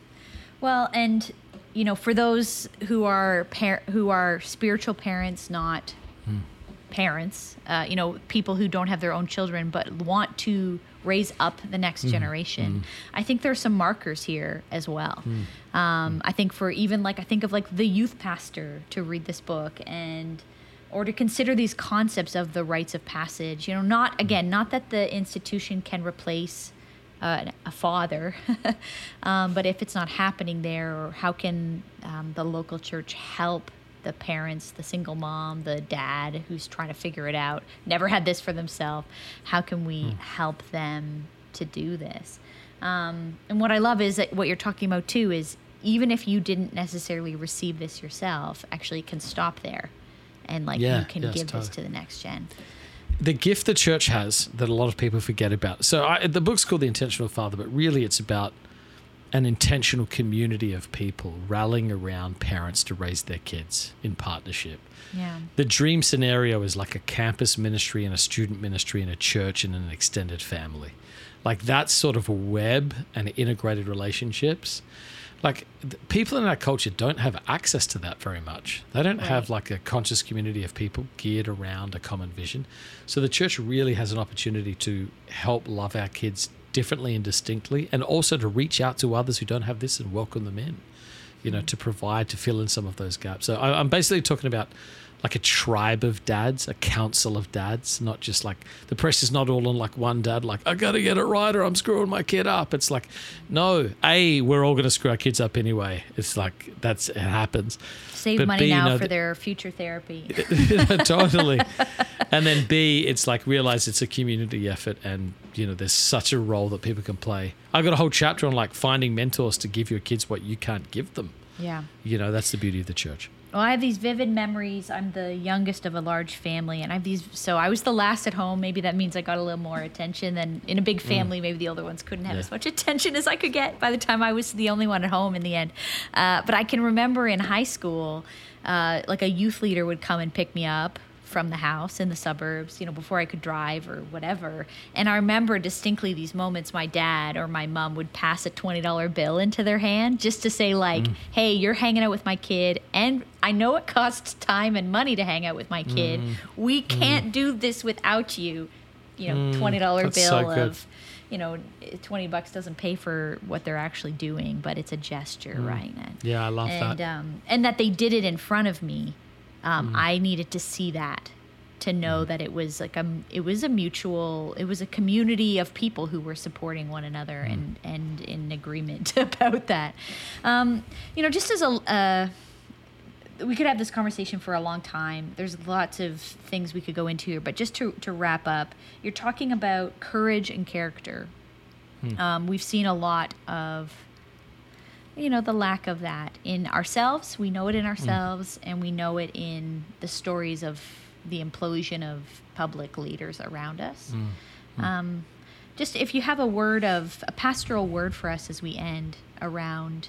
Well, and you know, for those who are par- who are spiritual parents, not mm. parents, uh, you know, people who don't have their own children but want to raise up the next mm. generation. Mm. I think there are some markers here as well. Hmm. Um, I think for even like, I think of like the youth pastor to read this book and or to consider these concepts of the rites of passage. You know, not hmm. again, not that the institution can replace uh, a father, um, but if it's not happening there, or how can um, the local church help the parents, the single mom, the dad who's trying to figure it out, never had this for themselves. How can we mm. help them to do this? Um, and what I love is that what you're talking about too is even if you didn't necessarily receive this yourself, actually can stop there and like yeah, you can yes, give totally. this to the next gen. The gift the church has that a lot of people forget about. So I, the book's called The Intentional Father, but really it's about an intentional community of people rallying around parents to raise their kids in partnership. Yeah. The dream scenario is like a campus ministry and a student ministry and a church and an extended family. Like that sort of a web and integrated relationships. Like people in our culture don't have access to that very much. They don't right. have like a conscious community of people geared around a common vision. So the church really has an opportunity to help love our kids differently and distinctly, and also to reach out to others who don't have this and welcome them in, you know, to provide, to fill in some of those gaps. So I, I'm basically talking about like a tribe of dads, a council of dads, not just like the press is not all on like one dad, like, I got to get it right or I'm screwing my kid up. It's like, no, A, we're all to screw our kids up anyway. It's like, that's, it happens. Save but money B, now for their future therapy. totally. and then B, it's like realize it's a community effort and, you know, there's such a role that people can play. I've got a whole chapter on like finding mentors to give your kids what you can't give them. Yeah. You know, that's the beauty of the church. Well, I have these vivid memories. I'm the youngest of a large family, and I have these. So I was the last at home. Maybe that means I got a little more attention than in a big mm. family. Mm. Maybe the older ones couldn't have yeah. as much attention as I could get by the time I was the only one at home in the end. Uh, but I can remember in high school, uh, like a youth leader would come and pick me up from the house in the suburbs, you know, before I could drive or whatever. And I remember distinctly these moments my dad or my mom would pass a $20 bill into their hand just to say, like, mm. hey, you're hanging out with my kid. And I know it costs time and money to hang out with my kid. Mm. We mm. can't mm. do this without you. You know, $20 mm. bill so of you know, 20 bucks doesn't pay for what they're actually doing, but it's a gesture, mm. right? And, yeah, I love and, that. Um, and that they did it in front of me um, mm. I needed to see that to know mm. that it was like a it was a mutual it was a community of people who were supporting one another mm. and and in agreement about that um, you know just as a uh, we could have this conversation for a long time there's lots of things we could go into here but just to, to wrap up you're talking about courage and character hmm. um, we've seen a lot of you know the lack of that in ourselves we know it in ourselves mm. and we know it in the stories of the implosion of public leaders around us mm. Mm. Um, just if you have a word of a pastoral word for us as we end around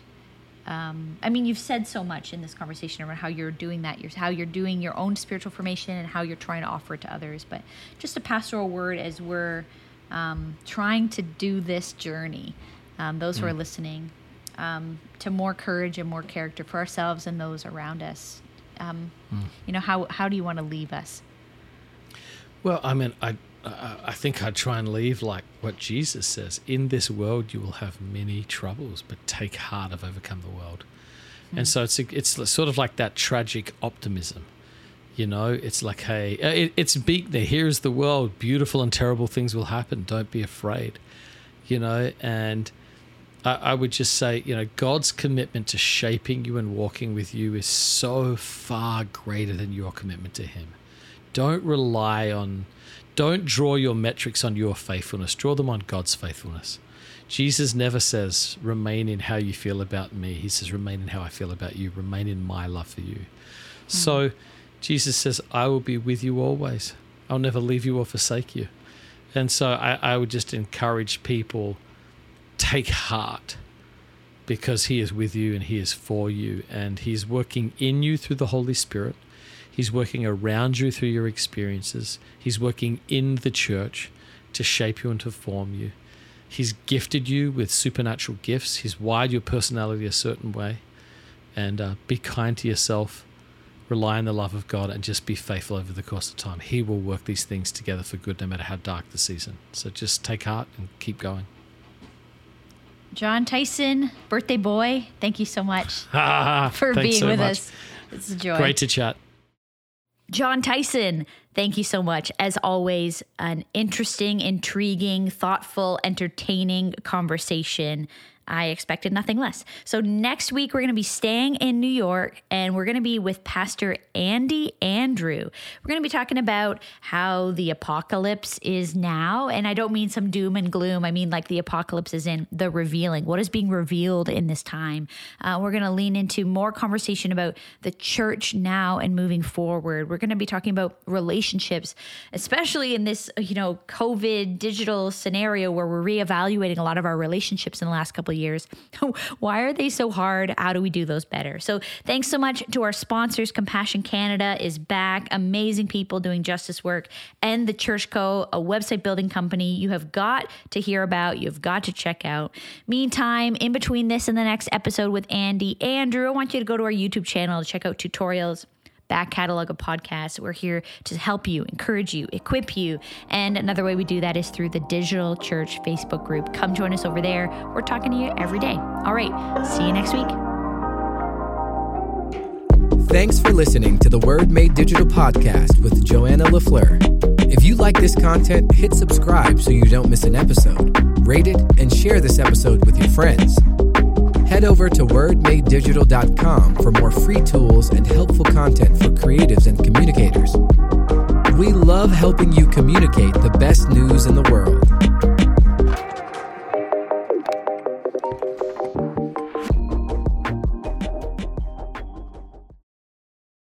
um, I mean, you've said so much in this conversation around how you're doing that, you're, how you're doing your own spiritual formation and how you're trying to offer it to others. But just a pastoral word as we're um, trying to do this journey, um, those who are mm. listening, um, to more courage and more character for ourselves and those around us. Um, mm. You know, how how do you want to leave us? Well, I mean, I I think I'd try and leave like what Jesus says: "In this world, you will have many troubles, but take heart, I've overcome the world." Mm. And so it's it's sort of like that tragic optimism. You know, it's like, hey, uh, it, it's big there. Here's the world. Beautiful and terrible things will happen. Don't be afraid. You know, and I, I would just say, you know, God's commitment to shaping you and walking with you is so far greater than your commitment to Him. Don't rely on, don't draw your metrics on your faithfulness. Draw them on God's faithfulness. Jesus never says, remain in how you feel about me. He says, remain in how I feel about you. Remain in my love for you. Mm. So Jesus says, I will be with you always. I'll never leave you or forsake you. And so I, I would just encourage people take heart because he is with you and he is for you and he's working in you through the Holy Spirit. He's working around you through your experiences. He's working in the church to shape you and to form you. He's gifted you with supernatural gifts. He's wired your personality a certain way. And uh, be kind to yourself, rely on the love of God, and just be faithful over the course of time. He will work these things together for good, no matter how dark the season. So just take heart and keep going. Jon Tyson, birthday boy, thank you so much for being so with much. us. It's a joy. Great to chat. Jon Tyson, thank you so much. As always, an interesting, intriguing, thoughtful, entertaining conversation I expected nothing less. So, next week, we're going to be staying in New York and we're going to be with Pastor Andy Andrew. We're going to be talking about how the apocalypse is now. And I don't mean some doom and gloom, I mean like the apocalypse is in the revealing, what is being revealed in this time. Uh, we're going to lean into more conversation about the church now and moving forward. We're going to be talking about relationships, especially in this, you know, COVID digital scenario where we're reevaluating a lot of our relationships in the last couple years. Why are they so hard? How do we do those better? So, thanks so much to our sponsors. Compassion Canada is back. Amazing people doing justice work. And the Church Co., a website building company you have got to hear about, you've got to check out. Meantime, in between this and the next episode with Andy, Andrew, I want you to go to our YouTube channel to check out tutorials back catalog of podcasts. We're here to help you, encourage you, equip you. And another way we do that is through the Digital Church Facebook group. Come join us over there. We're talking to you every day. All right. See you next week. Thanks for listening to the Word Made Digital podcast with Joanna LaFleur. If you like this content, hit subscribe so you don't miss an episode. Rate it and share this episode with your friends head over to wordmadedigital.com for more free tools and helpful content for creatives and communicators. We love helping you communicate the best news in the world.